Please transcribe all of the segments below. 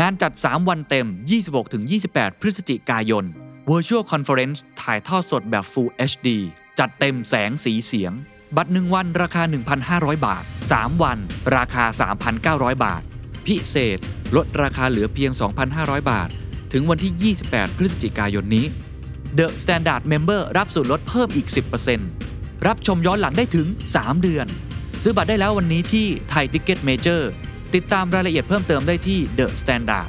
งานจัด 3 วันเต็ม 26-28 พฤศจิกายน Virtual Conference ถ่ายทอดสดแบบ Full HD จัดเต็มแสงสีเสียง บัตร 1 วันราคา 1,500 บาท 3 วัน ราคา 3,900 บาท พิเศษ ลดราคาเหลือเพียง 2,500 บาท ถึงวันที่ 28 พฤศจิกายนนี้ The Standard Member รับส่วนลดเพิ่มอีก 10%รับชมย้อนหลังได้ถึง 3 เดือน ซื้อบัตรได้แล้ววันนี้ที่ Thaiticketmajor ติดตามรายละเอียดเพิ่มเติมได้ที่ The Standard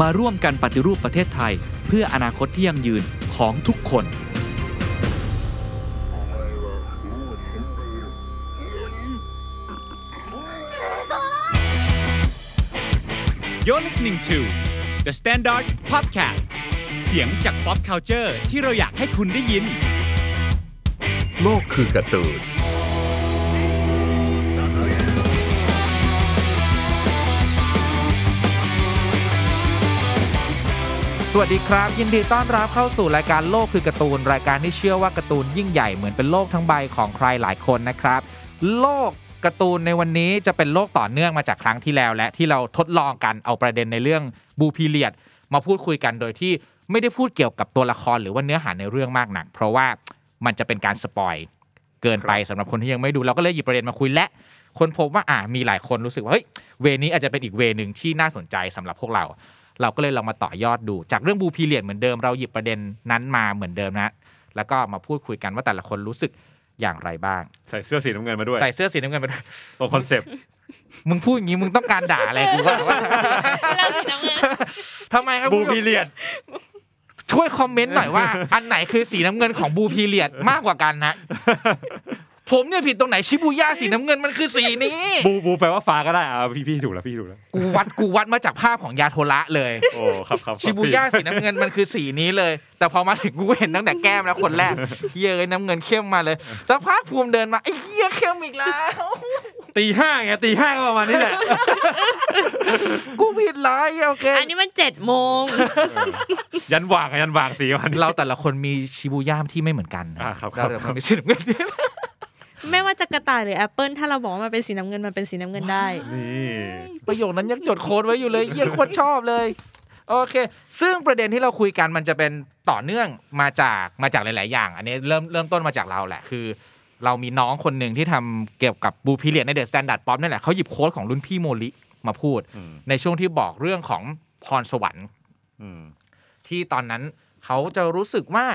มาร่วมกันปฏิรูปประเทศไทย เพื่ออนาคตที่ยั่งยืนของทุกคน You're listening to The Standard Podcast เสียงจาก pop culture ที่เราอยากให้คุณได้ยิน โลกคือการ์ตูน สวัสดีครับ ยินดีต้อนรับเข้าสู่รายการโลกคือการ์ตูน รายการที่เชื่อว่าการ์ตูนยิ่งใหญ่เหมือนเป็นโลกทั้งใบของใครหลายคนนะครับ โลกการ์ตูนในวันนี้จะเป็นโลกต่อเนื่องมาจากครั้งที่แล้ว และที่เราทดลองกันเอาประเด็นในเรื่อง Blue Period มาพูดคุยกันโดยที่ไม่ได้พูดเกี่ยวกับตัวละครหรือว่าเนื้อหาในเรื่องมากนัก เพราะว่ามันจะเป็นการ spoil เกินไปสำหรับคนที่ยังไม่ดูเราก็เลยหยิบประเด็นมาคุยและค้นพบว่าอ่ามีหลายคนรู้สึกว่าเฮ้ย way นี้อาจจะเป็นอีก way นึงที่น่าสนใจสำหรับพวกเรา เราก็เลยลองมาต่อยอดดู จากเรื่อง Blue Period เหมือนเดิมเราหยิบประเด็นนั้นมาเหมือนเดิมนะ แล้วก็มาพูดคุยกันว่าแต่ละคนรู้สึกอย่างไรบ้าง ใส่เสื้อสีน้ำเงินมาด้วย ใส่เสื้อสีน้ำเงินไปด้วยตรง concept มึงพูดอย่างนี้มึงต้องการด่าอะไรกูว่าว่าเราสีน้ำเงินทำไมครับ Blue คุณผู้ชม Period ช่วย comment หน่อยว่า อันไหนคือสีน้ำเงินของ Blue Period มากกว่ากันนะ ผมเนี่ยผิดตรงไหนชิบูย่าสีน้ำเงินมันคือสีนี้ บูบูแปลว่าฟ้าก็ได้อ่าพี่พี่ถูกแล้วพี่ถูกแล้วกูวัดกูวัดมาจากภาพของยาโทระเลย โอ้ครับครับครับชิบูย่าสีน้ำเงินมันคือสีนี้เลย แต่พอมาถึงกูเห็นตั้งแต่แก้มแล้วคนแรกเฮียเลยน้ำเงินเข้มมาเลยสักพักภูมิเดินมาไอ้เฮียเข้มอีกแล้ว ตีห้าไงตีห้าก็ประมาณนี้แหละกูผิดร้ายโอเคอันนี้มันเจ็ดโมงยันว่างอะยันว่างสีมันเราแต่ละคนมีชิบูย่ามที่ไม่เหมือนกันนะอ่าครับเราครับแต่ละคนมีสีน้ำเงิน ไม่ว่าจะกระต่ายหรือแอปเปิลถ้าเราบอกว่ามันเป็นสีน้ำเงินมันเป็นสีน้ำเงินได้ นี่ประโยคนั้นยังจดโค้ดไว้อยู่เลยเฮียโคตรชอบเลย โอเค ซึ่งประเด็นที่เราคุยกันมันจะเป็นต่อเนื่องมาจากมาจากหลาย ๆ อย่าง อันนี้เริ่มเริ่มต้นมาจากเราแหละคือ เรามีน้องคนหนึ่งที่ทำเกี่ยวกับ Blue Period ใน The Standard Pop นั่นแหละเขาหยิบ quote ของรุ่นพี่โมริมาพูด อืมในช่วงที่บอกเรื่องของพรสวรรค์ อืมที่ตอนนั้นเขาจะรู้สึกว่า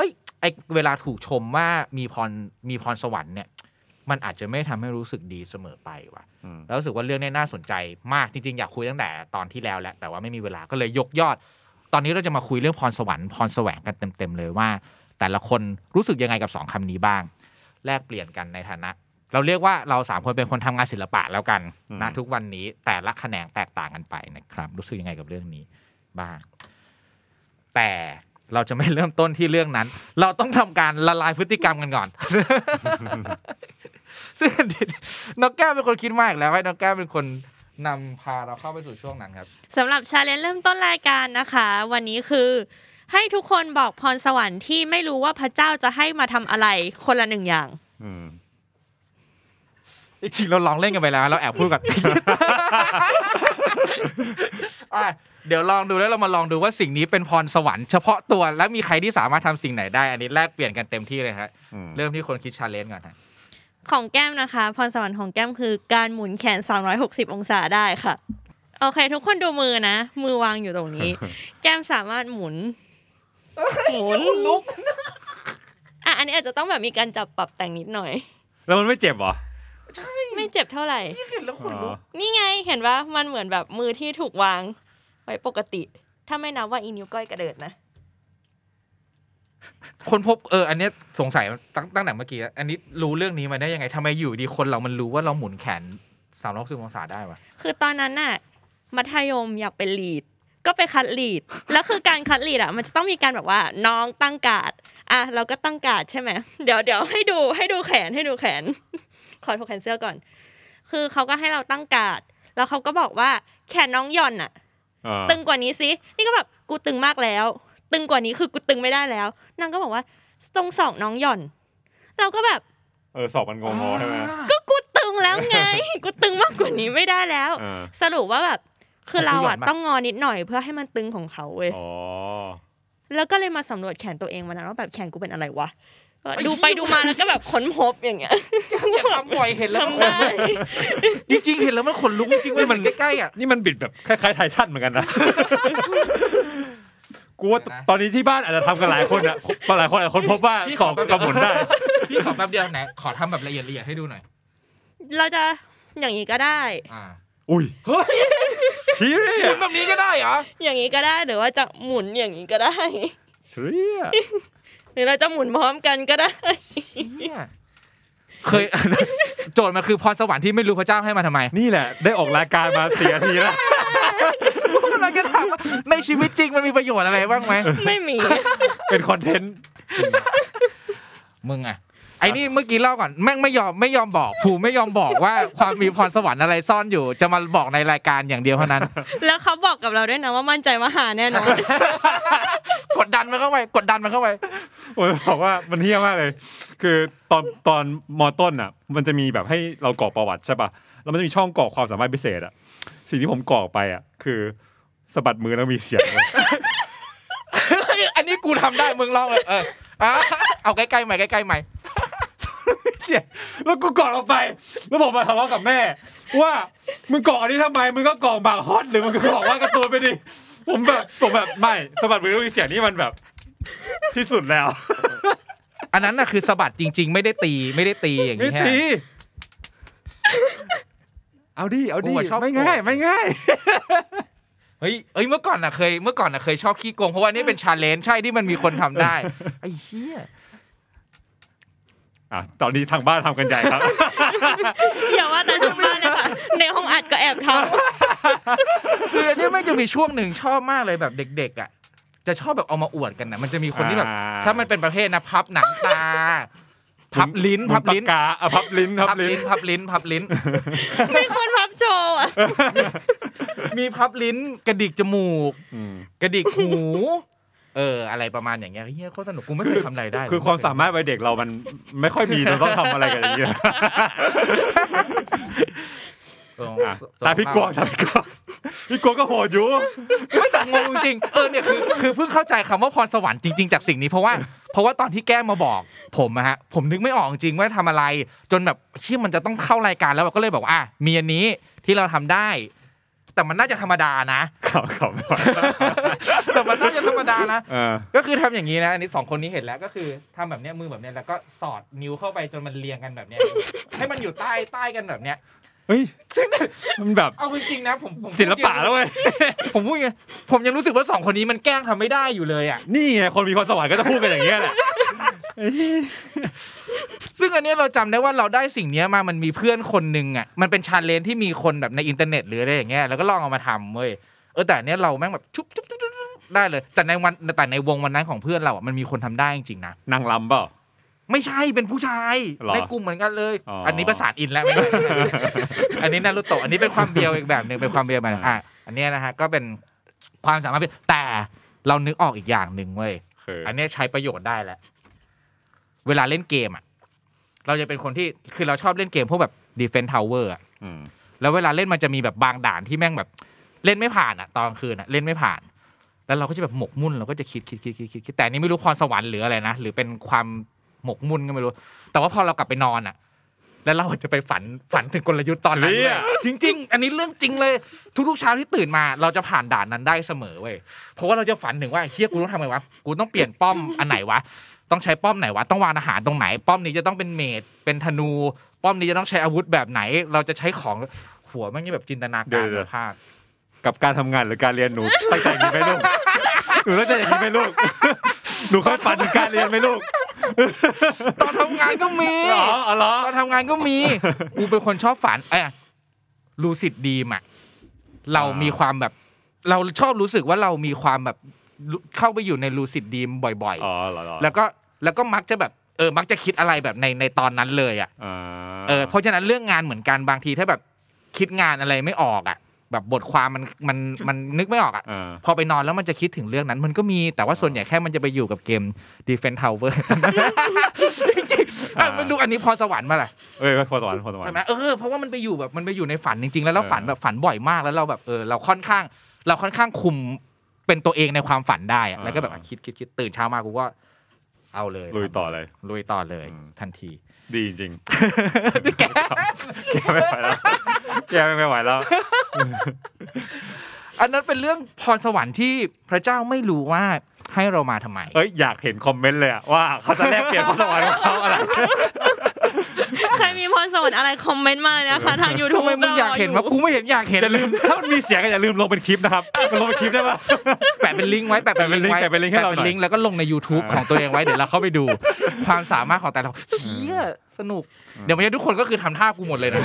เอ้ยไอเวลาถูกชมว่ามีพรมีพรสวรรค์เนี่ย มันอาจจะไม่ทำให้รู้สึกดีเสมอไปว่ะอืมแล้วรู้สึกว่าเรื่องนี้น่าสนใจมากจริงๆ อยากคุยตั้งแต่ตอนที่แล้วแหละแต่ว่าไม่มีเวลาก็เลยยกยอด ตอนนี้เราจะมาคุยเรื่องพรสวรรค์พรแสวงกันเต็มๆเลยว่า แต่ละคนรู้สึกยังไงกับสองคำนี้บ้าง แลกเปลี่ยนกันในฐานะ เราเรียกว่าเราสามคนเป็นคนทำงานศิลปะแล้วกันนะทุกวันนี้แต่ละแขนงแตกต่างกันไปนะครับ รู้สึกยังไงกับเรื่องนี้บ้าง แต่ เราจะไม่เริ่มต้นที่เรื่องนั้น เราต้องทำการละลายพฤติกรรมกันก่อนซึ่งนกแก้วเป็นคนคิดมากแล้วให้นกแก้วเป็นคนนำพาเราเข้าไปสู่ช่วงนั้นครับสำหรับชาเลนจ์เริ่มต้นรายการนะคะ วันนี้คือให้ทุกคนบอกพรสวรรค์ที่ไม่รู้ว่าพระเจ้าจะให้มาทำอะไรคนละหนึ่งอย่างอืมจริงๆเราลองเล่นกันไปแล้ว เราแอบพูดก่อนอะ เดี๋ยวลองดูแล้วเรามาลองดูว่าสิ่งนี้เป็นพรสวรรค์เฉพาะตัวและมีใครที่สามารถทำสิ่งไหนได้ อันนี้แลกเปลี่ยนกันเต็มที่เลยฮะอืมเริ่มที่คนคิดชาเลนจ์ก่อนฮะของแก้มนะคะ พรสวรรค์ของแก้มคือการหมุนแขน 360 องศาได้ค่ะ โอเค ทุกคนดูมือนะ มือวางอยู่ตรงนี้ แก้มสามารถหมุน หมุนลุกอะอันนี้อาจจะต้องแบบมีการจับปรับแต่งนิดหน่อย แล้วมันไม่เจ็บเหรอไม่เจ็บเท่าไหร่เห็นแล้วขนลุกนี่ไงเห็นว่ามันเหมือนแบบมือที่ถูกวางไว้ปกติ ถ้าไม่นับว่าอีนิ้วก้อยกระเดิดนะ ค้นพบเออ อันเนี้ยสงสัยตั้งตั้งแต่เมื่อกี้แล้วอันนี้รู้เรื่องนี้มาได้ยังไงทำไมอยู่ดีคนเรามันรู้ว่าเราหมุนแขนสามร้อยสิบองศาได้วะคือตอนนั้นน่ะมัธยมอยากเป็น lead ก็ไปคัด lead แล้วคือการคัด lead อะ มันจะต้องมีการแบบว่าน้องตั้งการ์ดอะเราก็ตั้งการ์ดใช่ไหมเดี๋ยวเดี๋ยวให้ดูให้ดูแขนให้ดูแขน ขอถกแขนเสื้อก่อน คือเขาก็ให้เราตั้งการ์ดแล้วเขาก็บอกว่าแขนน้องหย่อนอะอ่า ตึงกว่านี้สินี่ก็แบบกูตึงมากแล้ว ตึงกว่านี้คือกูตึงไม่ได้แล้ว นางก็บอกว่าตรงสองน้องหย่อน เราก็แบบ เออสอบมันงงๆใช่ไหมก็กูตึงแล้วไง กูตึงมากกว่านี้ไม่ได้แล้วอ่าสรุปว่าแบบ คือของกูเราหย่ออะนปะต้องงอนิดหน่อยเพื่อให้มันตึงของเขาเว้ยอ๋อแล้วก็เลยมาสำรวจแขนตัวเองวันนั้นว่าแบบแขนกูเป็นอะไรวะเออ ดูไปดูมาแล้วก็แบบค้นพบอย่างเงี้ยอย่าทำบ่อยเห็นแล้วทำได้จริงๆเห็นแล้วมันขนลุกจริงๆมันมันใกล้ๆอะนี่มันบิดแบบคล้ายๆไททันเหมือนกันนะกูว่าเดี๋ยวนะตอนนี้ที่บ้านอาจจะทำกันหลายคนอะหลายคนหลายคนพบว่าพี่ขขอองกระหมุนได้พี่ขอแป๊บเดียวไหนขอทำแบบละเอียดละเอียดให้ดูหน่อย เราจะอย่างนี้ก็ได้ อ่าอุ้ยเฮ้ยชี้เลยหมุอะนแบบนี้ก็ได้เหรออย่างนี้ก็ได้หรือว่าจะหมุนอย่างนี้ก็ได้เชี่ยห รือเราจะหมุนพร้อมกันก็ได้ เนี่ยเคย โจทย์มันคือพรสวรรค์ที่ไม่รู้พระเจ้าให้มาทำไมนี่แหละ ได้ออกรายการมาสี่นาทีแล้วกำลังจะถามว่าในชีวิตจริงมันมีประโยชน์อะไรบ้างไหมไม่มี เป็นคอนเทนต์มึงอะไอ้นี่เมื่อกี้เล่าก่อนแม่งไม่ยอมไม่ยอมบอกผูไม่ยอมบอกว่าความมีพรสวรรค์อะไรซ่อนอยู่ จะมาบอกในรายการอย่างเดียวเท่านั้น แล้วเขาบอกกับเราด้วยนะว่ามั่นใจว่าหาแน่นอน กดดันมันเข้าไป กดดันมันเข้าไปผมจะบอกว่ามันเฮี้ยมากเลย คือตอนตอนมอต้นอะ มันจะมีแบบให้เรากรอกประวัติใช่ป่ะแล้วมันจะมีช่องกรอกความสามารถพิเศษอะ สิ่งที่ผมกรอกไปอะ คือสะบัดมือแล้วมีเสียงเว้ยอันนี้กูทำได้มึงลองเลยเอออะเอาใกล้ๆใหม่ใกล้ๆใหม่เสียงแล้วกูกรอกออกไป แล้วผมมาทะเลาะกับแม่ ว่ามึงกรอกอันนี้ทำไมมึงก็กรอกบางฮอตหรือมึงก็กรอกว่าการ์ตูนไปดิ ผมแบบผมแบบไม่สะบัดมือแล้วมีเสียงนี่มันแบบ ที่สุดแล้ว อันนั้นน่ะคือสะบัดจริง ๆ ไม่ได้ตีไม่ได้ตีอย่างไม่นี้แฮะ ตีเอาดิเอาดิกูอะชอบ ไม่ง่ายโกรธไม่ง่าย เฮ้ยเอ้ยเมื่อก่อนน่ะเคยเมื่อก่อนน่ะเคยชอบขี้โกงเพราะว่านี่เป็นชาเลนจ์ใช่ที่มันมีคนทำได้ไอ้เหี้ยอะตอนนี้ทางบ้านทำกันใหญ่ครับ อย่าว่าแต่ทางบ้านเลยค่ะ ในห้องอัดก็แอบทคืออันนี้ไม่งจะมีช่วงหนึ่งชอบมากเลยแบบเด็กๆอะจะชอบแบบเอามาอวดกันนะมันจะมีคนที่แบบ อ่า ถ้ามันเป็นประเภทนะพับหนังตา พับลิ้น พับลิ้น ปากกาอะพับลิ้นพับลิ้น พับลิ้นพับลิ้นำมีคนพับโชว์อะมีพับลิ้นกระดิกจมูก อืมกระดิกหู เออ อะไรประมาณอย่างเงี้ยเฮียโคตรสนุกกูไม่เคยทำอะไรได้เลยคือความสามารถวัยเด็กเรามันไม่ค่อยมีเราต้องทำอะไรกันอย่างเงี้ย เอออะตาพี่กวางตาพี่กวางพี่กวางก็โหดอยู่ ไม่แต่งงจริงๆเออเนี่ยคือคือเพิ่งเข้าใจคำว่าพรสวรรค์จริง ๆ จากสิ่งนี้เพราะว่าเพราะว่าตอนที่แก้มมาบอกผมอะฮะผมนึกไม่ออกจริงว่าทำอะไร จนแบบเชี่ยมันจะต้องเข้ารายการแล้วก็เลยบอกว่าอะมีอันนี้ที่เราทำได้ แต่มันน่าจะธรรมดานะเขาเขาไม่ไหวแต่มันน่าจะธรรมดานะ เออก็คือทำอย่างนี้นะอันนี้สองคนนี้เห็นแล้วก็คือทำแบบเนี้ยมือแบบเนี้ยแล้วก็สอดนิ้วเข้าไปจนมันเรียงกันแบบเนี้ยให้มันอยู่ใต้ใต้กันแบบเนี้ย เฮ้ยมันแบบเอาจริงๆนะผมผมศิลปะแล้วเว้ยผมพูดไงผมยังรู้สึกว่าสองคนนี้มันแกล้งทำไม่ได้อยู่เลยอะนี่ไงคนมีพรสวรรค์ก็จะพูดกันอย่างเงี้ยแหละซึ่งอันเนี้ยเราจำได้ว่าเราได้สิ่งเนี้ยมามันมีเพื่อนคนหนึ่งอะมันเป็น challenge ที่มีคนแบบในอินเทอร์เน็ตหรืออะไรอย่างเงี้ยแล้วก็ลองเอามาทำเว้ยเออแต่อันเนี้ยเราแม่งแบบชุบชุบชุบชุบได้เลย แต่ในวันแต่ในวงวันนั้นของเพื่อนเราอะมันมีคนทำได้จริงๆนะนางลำเปล่า ไม่ใช่เป็นผู้ชายเหรอในกลุ่มเหมือนกันเลย อ๋ออัอันนี้ประสาทอินแล้วไม่ใช่อันนี้นารุโตะอันนี้เป็นความเบียวอีกแบบหนึ่งเป็นความเบียวแบบหนึ่งอะอันเนี้ยนะฮะก็เป็นความสามารถพิแต่เรานึกออกอีกอย่างหนึ่งเว้ย คืออันเนี้ยใช้ประโยชน์ได้แล้ว เวลาเล่นเกมอะ เราจะเป็นคนที่คือเราชอบเล่นเกมพวกแบบ Defense Tower อะ อืม แล้วเวลาเล่นมันจะมีแบบบางด่านที่แม่งแบบ เล่นไม่ผ่านอะ ตอนกลางคืนอะเล่นไม่ผ่าน แล้วเราก็จะแบบหมกมุ่นเราก็จะคิดคิดคิดคิดคิดคิดแต่อันนี้ไม่รู้พรสวรรค์หรืออะไรนะหรือเป็นความ หมกมุ่นก็ไม่รู้ แต่ว่าพอเรากลับไปนอนอะ แล้วเราจะไปฝันฝันถึงกลยุทธ์ตอนนั้นเชี่เลยยจริง ๆ อันนี้เรื่องจริงเลย ทุกๆเช้าที่ตื่นมา เราจะผ่านด่านนั้นได้เสมอเว้ยเพราะว่าเราจะฝันถึงว่าเฮียกูต้องทำไงวะกูต้องเปลี่ยนป้อมอันไหนวะต้องใช้ป้อมไหนวะต้องวางอาหารตรงไหน ป้อมนี้จะต้องเป็นเมดเป็นธนู ป้อมนี้จะต้องใช้อาวุธแบบไหน เราจะใช้ของหัวมันนี่แบบจินตนาการแบบภาพกับการทำงานหรือการเรียนหนูตั้งใจอย่างนี้ไหมลูกหนูตั้งใจอย่างนี้ไหมลูกหนูเคยฝันถึงการเรียนไหมลูก ตอนทำงานก็มีอ๋ออ๋อเหรอตอนทำงานก็มี กูเป็นคนชอบฝันเอ้ยลูซิดดีมอะเรามีความแบบ เราชอบรู้สึกว่าเรามีความแบบเข้าไปอยู่ในลูซิดดีมบ่อย อ๋อเหรอเหรอๆ แล้วก็แล้วก็มักจะแบบเออมักจะคิดอะไรแบบในในตอนนั้นเลยอะอ่า เออเพราะฉะนั้นเรื่องงานเหมือนกันบางทีถ้าแบบคิดงานอะไรไม่ออกอะ แบบบทความมันมันมันนึกไม่ออกอะอ่าพอไปนอนแล้วมันจะคิดถึงเรื่องนั้น มันก็มีแต่ว่าส่วนใหญ่แค่มันจะไปอยู่กับเกม Defense Tower จริงๆอะมันดูอันนี้พอสวรรค์มาแหละเอ้ยพอสวรรค์พอสวรรใช่ค์ไหมเออเพราะว่ามันไปอยู่แบบมันไปอยู่ในฝันจริง ๆ แล้วเราเออฝันแบบฝันบ่อยมากแล้วเราแบบเออเราค่อนข้าง เราค่อนข้างคุมเป็นตัวเองในความฝันได้อะแล้วก็แบบอะคิดคิดคิดตื่นเช้ามากูก็ เอาเลยลุยต่อเลย ลุยต่อเลยอืมทันที ดีจริงๆแกไม่ไหวแล้วแกไม่ไหวแล้ว อันนั้นเป็นเรื่องพรสวรรค์ที่พระเจ้าไม่รู้ว่าให้เรามาทำไม เอ้ยอยากเห็นคอมเมนต์เลยอะว่าเขาจะแลกเปลี่ยนพรสวรรค์ของเขาอะไร ใครมีพรสวรรค์อะไรคอมเมนต์มาเลยนะคะทาง YouTube ทำไมมึงอยากเห็นวะกูไม่เห็นอยากเห็นอย่าลืมถ้ามันมีเสียงก็อย่าลืมลงเป็นคลิปนะครับมันลงเป็นคลิปได้ปะแปะเป็นลิงก์ไว้แปะเป็นลิงก์ไว้แปะเป็นลิงก์ให้เราหน่อยแปะเป็นลิงก์แล้วก็ลงใน YouTube ของตัวเองไว้เดี๋ยวเราเข้าไปดูความสามารถของแต่ละคนเฮียสนุก เดี๋ยวมันจะทุกคนก็คือทำท่ากูหมดเลยนะ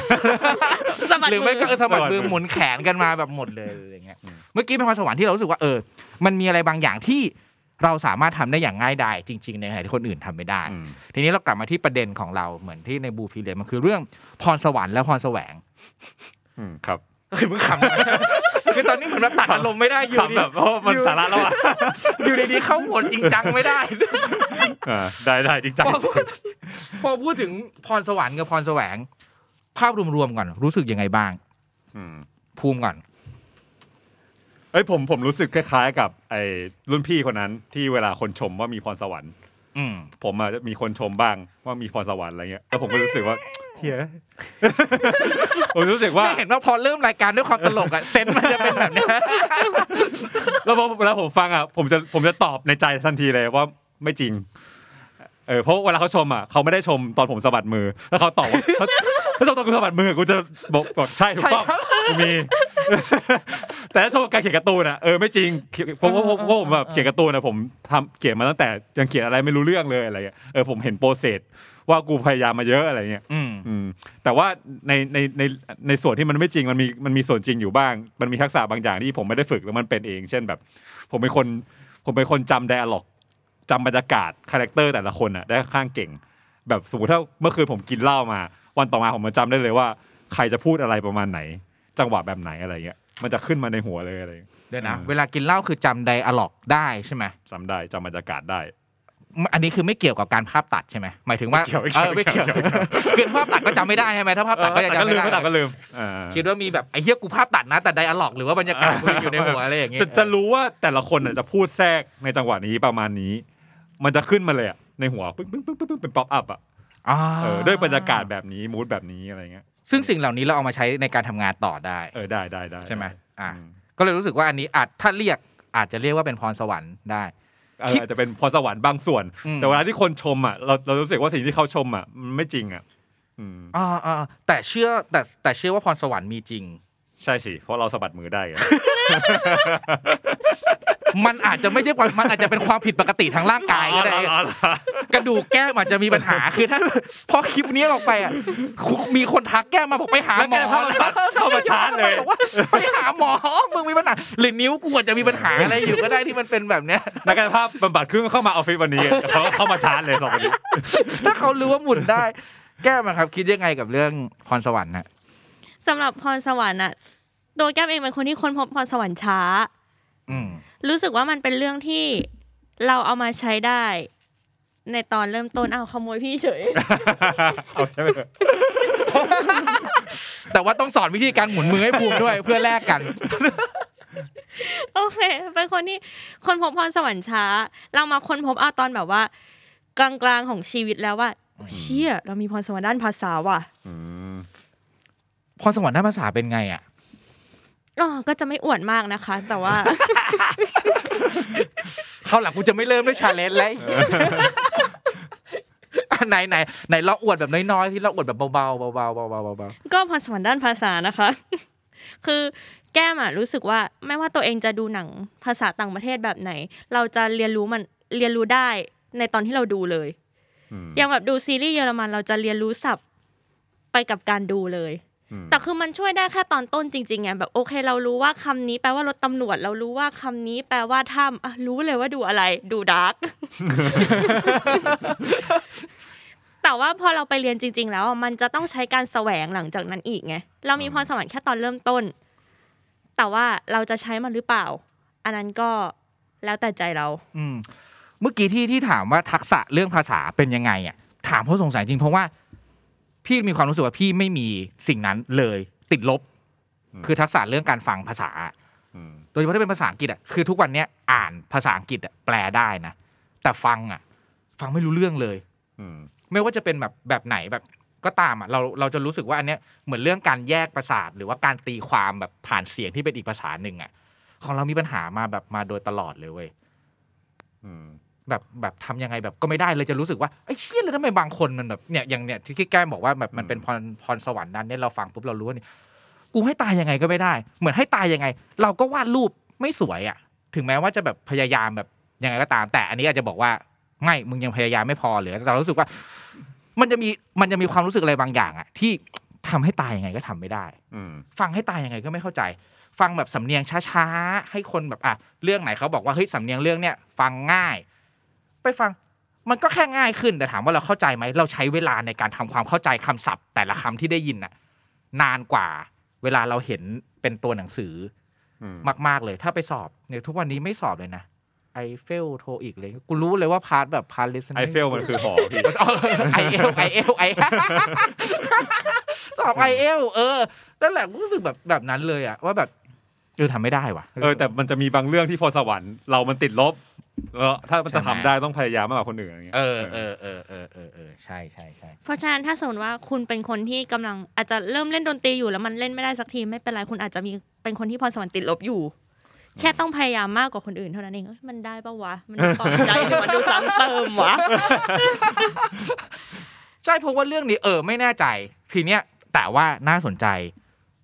สะบัดหรือไม่ก็มืเออสะบัดมือหมุนแขนกันมาแบบหมดเลยอะไรเงี้ยเมื่อกี้เป็นความสวรรค์ที่เรารู้สึกว่าเออ มันมีอะไรบางอย่างที่ เราสามารถทำได้อย่างง่ายดายจริง ๆ ในขณะที่คนอื่นทำไม่ได้อืมทีนี้เรากลับมาที่ประเด็นของเราเหมือนที่ในบูพีเรียนมันคือเรื่องพรสวรรค์และพรแสวงอืมครับคือมึงขำทำไมคือตอนนี้เหมือนว่าตัดอารมณ์ไม่ได้อยู่ทำแบบเพราะมันสาระแล้วอะอยู่ดีๆเข้าหมดจริงจังไม่ได้อ่าได้ได้จริงจังพอพูดพอพูดถึงพรสวรรค์กับพรแสวง ภาพรวมๆก่อนรู้สึกยังไงบ้างอืมภูมิก่อน เอ้ยผมผมรู้สึกคล้ายๆ กับไอ้รุ่นพี่คนนั้นที่เวลาคนชมว่ามีพรสวรรค์ อืม ผมอะจะมีคนชมบ้างว่ามีพรสวรรค์อะไรเงี้ยแล้วผมก็รู้สึกว่าเฮีย ผมรู้สึกว่าไม่เห็นว่าพอเริ่มรายการด้วยความตลกอะเซนส์มันจะเป็นแบบเนี้ยแล้วพอเวลาผมฟังอะผมจะผมจะตอบในใจทันทีเลยว่าไม่จริง เออเพราะเวลาเขาชมอะเขาไม่ได้ชมตอนผมสะบัดมือ แล้วเขาตอบว่าเขาถ้าชมตอนกูสะบัดมือกูจะบอกบอกใช่ถูกต้องกูมี แต่ถ้าชมการเขียนการ์ตูนอะเออไม่จริงเพราะว่าเพราะเพราะผมแบบเขียนการ์ตูนอะผมทำเขียนมาตั้งแต่ยังเขียนอะไรไม่รู้เรื่องเลยอะไรเงี้ยเออผมเห็น process ว่ากูพยายามมาเยอะอะไรเงี้ยอืมอืมแต่ว่าในในในในส่วนที่มันไม่จริงมันมีมันมีส่วนจริงอยู่บ้าง มันมีทักษะบางอย่างที่ผมไม่ได้ฝึกแล้วมันเป็นเอง เช่นแบบ ผมเป็นคนผมเป็นคนจำ dialogue จำบรรยากาศ character แต่ละคนอะได้ค่อนข้างเก่ง แบบสมมติถ้าเมื่อคืนผมกินเหล้ามา วันต่อมาผมมาจำได้เลยว่า ใครจะพูดอะไรประมาณไหน จังหวะแบบไหนอะไรเงี้ยมันจะขึ้นมาในหัวเลยอะไรเงี้ยเดี๋ยวนะอืมเวลากินเหล้าคือจำไดอะล็อกได้ใช่ไหมจำได้จำบรรยากาศได้ อันนี้คือไม่เกี่ยวกับการภาพตัดใช่ไหมหมายถึงว่าไม่เกี่ยวไม่เอเกี่ยวอไม่เกี่ยวไม่เกี่ยวคือภาพตัดก็จำไม่ได้ใช่ไหมถ้าภาพตัดก็จะแต่จำก็ลืไม่มได้ไม่ตัดก็ลืมอ่าคิดว่ามีแบบไอ้เหี้ยกูภาพตัดนะ แต่ไดอะล็อกหรือว่าบรรยากาศกูยังอยู่ในหัวอะไรอย่างเงี้ยจะจะรู้ว่าแต่ละคนน่ะจะพูดแทรกในจังหวะนี้ประมาณนี้ มันจะขึ้นมาเลยอะในหัวปึ้งปึ้งปึ้งปึ้งปึ้งเป็นป๊อปอัพอะอ่าเออด้วยบรรยากาศแบบนี้มูดแบบนี้อะไรเงี้ย ซึ่งสิ่งเหล่านี้เราเอามาใช้ในการทำงานต่อได้ เออได้ได้ได้ใช่ไหมอ่าอืมก็เลยรู้สึกว่าอันนี้อาจถ้าเรียกอาจจะเรียกว่าเป็นพรสวรรค์ได้เออคิดอาจจะเป็นพรสวรรค์บางส่วนอืมแต่เวลาที่คนชมอะเราเรารู้สึกว่าสิ่งที่เขาชมอะมันไม่จริงอะอืมอ่าอ่าแต่เชื่อแต่แต่เชื่อว่าพรสวรรค์มีจริง ใช่สิ เพราะเราสะบัดมือได้ไง มันอาจจะไม่ใช่ความมันอาจจะเป็นความผิดปกติทางร่างกายก็ได้กระดูกแก้มอาจจะมีปัญหาคือถ้าพอคลิปนี้ออกไปอะมีคนทักแก้มมาบอกไปหาหมอแล้วแก้มเข้ามาเข้ามาชาร์จเลยบอกว่าไปหาหมอมึงมีปัญหาหรือนิ้วกูอาจจะมีปัญหาอะไรอยู่ก็ได้ที่มันเป็นแบบเนี้ยนักกายภาพบำบัดครึ่งเข้ามาออฟฟิศวันนี้เขาเข้ามาชาร์จเลยสองคนนี้ถ้าเขารู้ว่าหมุนได้ แก้มอะครับ คิดยังไงกับเรื่องพรสวรรค์นะสำหรับพรสวรรค์อะตัวแก้มเองเป็นคนที่ค้นพบพรสวรรค์ช้าอืม รู้สึกว่ามันเป็นเรื่องที่เราเอามาใช้ได้ ในตอนเริ่มต้นเอาวขโมยพี่เฉย เอาใช่ไหมแต่ว่าต้องสอนวิธีการหมุนมือให้ภูมิด้วยเพื่อแลกกัน โอเค เป็นคนที่ค้นพบพรสวรรค์ช้า เรามาค้นพบเอาตอนแบบว่า กลางๆของชีวิตแล้วว่าเชี่ยเรามีพรสวรรค์ด้านภาษาว่ะพรสวรรค์ด้านภาษาเป็นไงอะ อ๋อก็จะไม่อวดมากนะคะ แต่ว่าเขาวหลังกูจะไม่เริ่มด้วยชาเลนจ์เลยอะไหนไหนไหนลองอวดแบบน้อยๆที่เราอวดแบบเบาๆเบาๆเบาๆเบาๆเบาก็พรสวรรค์ด้านภาษานะคะ คือแก้มอะรู้สึกว่าไม่ว่าตัวเองจะดูหนังภาษาต่างประเทศแบบไหน เราจะเรียนรู้มันเรียนรู้ได้ในตอนที่เราดูเลยอย่างแบบดูซีรีส์เยอรมันเราจะเรียนรู้ศัพท์ไปกับการดูเลย แต่คือมันช่วยได้แค่ตอนต้นจริงๆไงแบบโอเค เรารู้ว่าคำนี้แปลว่ารถตำรวจ เรารู้ว่าคำนี้แปลว่าถ้ำอะรู้เลยว่าดูอะไร ดูดาร์กแต่ว่าพอเราไปเรียนจริง ๆ แล้วอะมันจะต้องใช้การแสวงหลังจากนั้นอีกไงเรามีพรสวรรค์แค่ตอนเริ่มต้น แต่ว่าเราจะใช้มันหรือเปล่า อันนั้นก็แล้วแต่ใจเราๆอืมเมื่อกี้ที่ที่ถามว่าทักษะเรื่องภาษาเป็นยังไงอะถามเพราะสงสัยจริงเพราะว่า พี่มีความรู้สึกว่าพี่ไม่มีสิ่งนั้นเลยติดลบ คือทักษะเรื่องการฟังภาษาโดยเฉพาะถ้าเป็นภาษาอังกฤษอะคือทุกวันเนี้ยอ่านภาษาอังกฤษอะแปลได้นะแต่ฟังอะ ฟังไม่รู้เรื่องเลยไม่ว่าจะเป็นแบบแบบไหนแบบก็ตามอะเราเราจะรู้สึกว่าอันเนี้ยเหมือนเรื่องการแยกประสาท หรือว่าการตีความแบบผ่านเสียงที่เป็นอีกภาษาหนึ่งอะ ของเรามีปัญหามาแบบมาโดยตลอดเลยเว้ย แบบแบบทำยังไงแบบก็ไม่ได้เลยจะรู้สึกว่าไอ้เชี่ยเลยทำไมบางคนมันแบบเนี่ยอย่างเนี่ยที่แก้มบอกว่าแบบมันเป็นพรพรสวรรค์นั้นเนี่ยเราฟังปุ๊บเรารู้ว่านี่กูให้ตายยังไงก็ไม่ได้ เหมือนให้ตายยังไง เราก็วาดรูปไม่สวยอะ ถึงแม้ว่าจะแบบพยายามแบบยังไงก็ตาม แต่อันนี้อาจจะบอกว่าไม่มึงยังพยายามไม่พอหรือแต่เรารู้สึกว่า มันจะมีมันจะมีความรู้สึกอะไรบางอย่างอะที่ทำให้ตายยังไงก็ทำไม่ได้ฟังให้ตายยังไงก็ไม่เข้าใจ ฟังแบบสำเนียงช้าๆให้คนแบบอะเรื่องไหนเขาบอกว่าเฮ้ยสำเนียงเรื่องเนี้ยฟังง่าย ไปฟัง มันก็แค่ง่ายขึ้นแต่ถามว่าเราเข้าใจไหมเราใช้เวลาในการทำความเข้าใจคำศัพท์ แต่ละคำที่ได้ยินน่ะ นานกว่า เวลาเราเห็นเป็นตัวหนังสืออมาก ๆ เลย ถ้าไปสอบเนี่ยทุกวันนี้ไม่สอบเลยนะไอเฟลโทอีกเลยกูรู้เลยว่าพาร์ทแบบพาร์ทลิสไอเฟลมันคือหอพี่ไอเอลไอเอลไอสอบไอเอลเออนั่นแหละรู้สึกแบบแบบนั้นเลยอะว่าแบบเออทำไม่ได้ว่ะเออแต่มันจะมีบางเรื่องที่พอสวรรค์เรามันติดลบ แล้วถ้ามันจะทำได้ต้องพยายามมากกว่าคนอื่นอย่างเงี้ยเออเออเออเออเออเออใช่ใช่ใช่เพราะฉะนั้นถ้าสมมติว่าคุณเป็นคนที่กำลังอาจจะเริ่มเล่นดนตรีอยู่แล้วมันเล่นไม่ได้สักทีไม่เป็นไรคุณอาจจะมีเป็นคนที่พรสวรรค์ติดลบอยู่ แค่ต้องพยายามมากกว่าคนอื่นเท่านั้นเองเอ้ยมันได้ปะวะ มันดูต่อใจหรือมันดูซ้ำเติมวะใช่เพราะว่าเรื่องนี้เออไม่แน่ใจ ทีเนี้ยแต่ว่าน่าสนใจ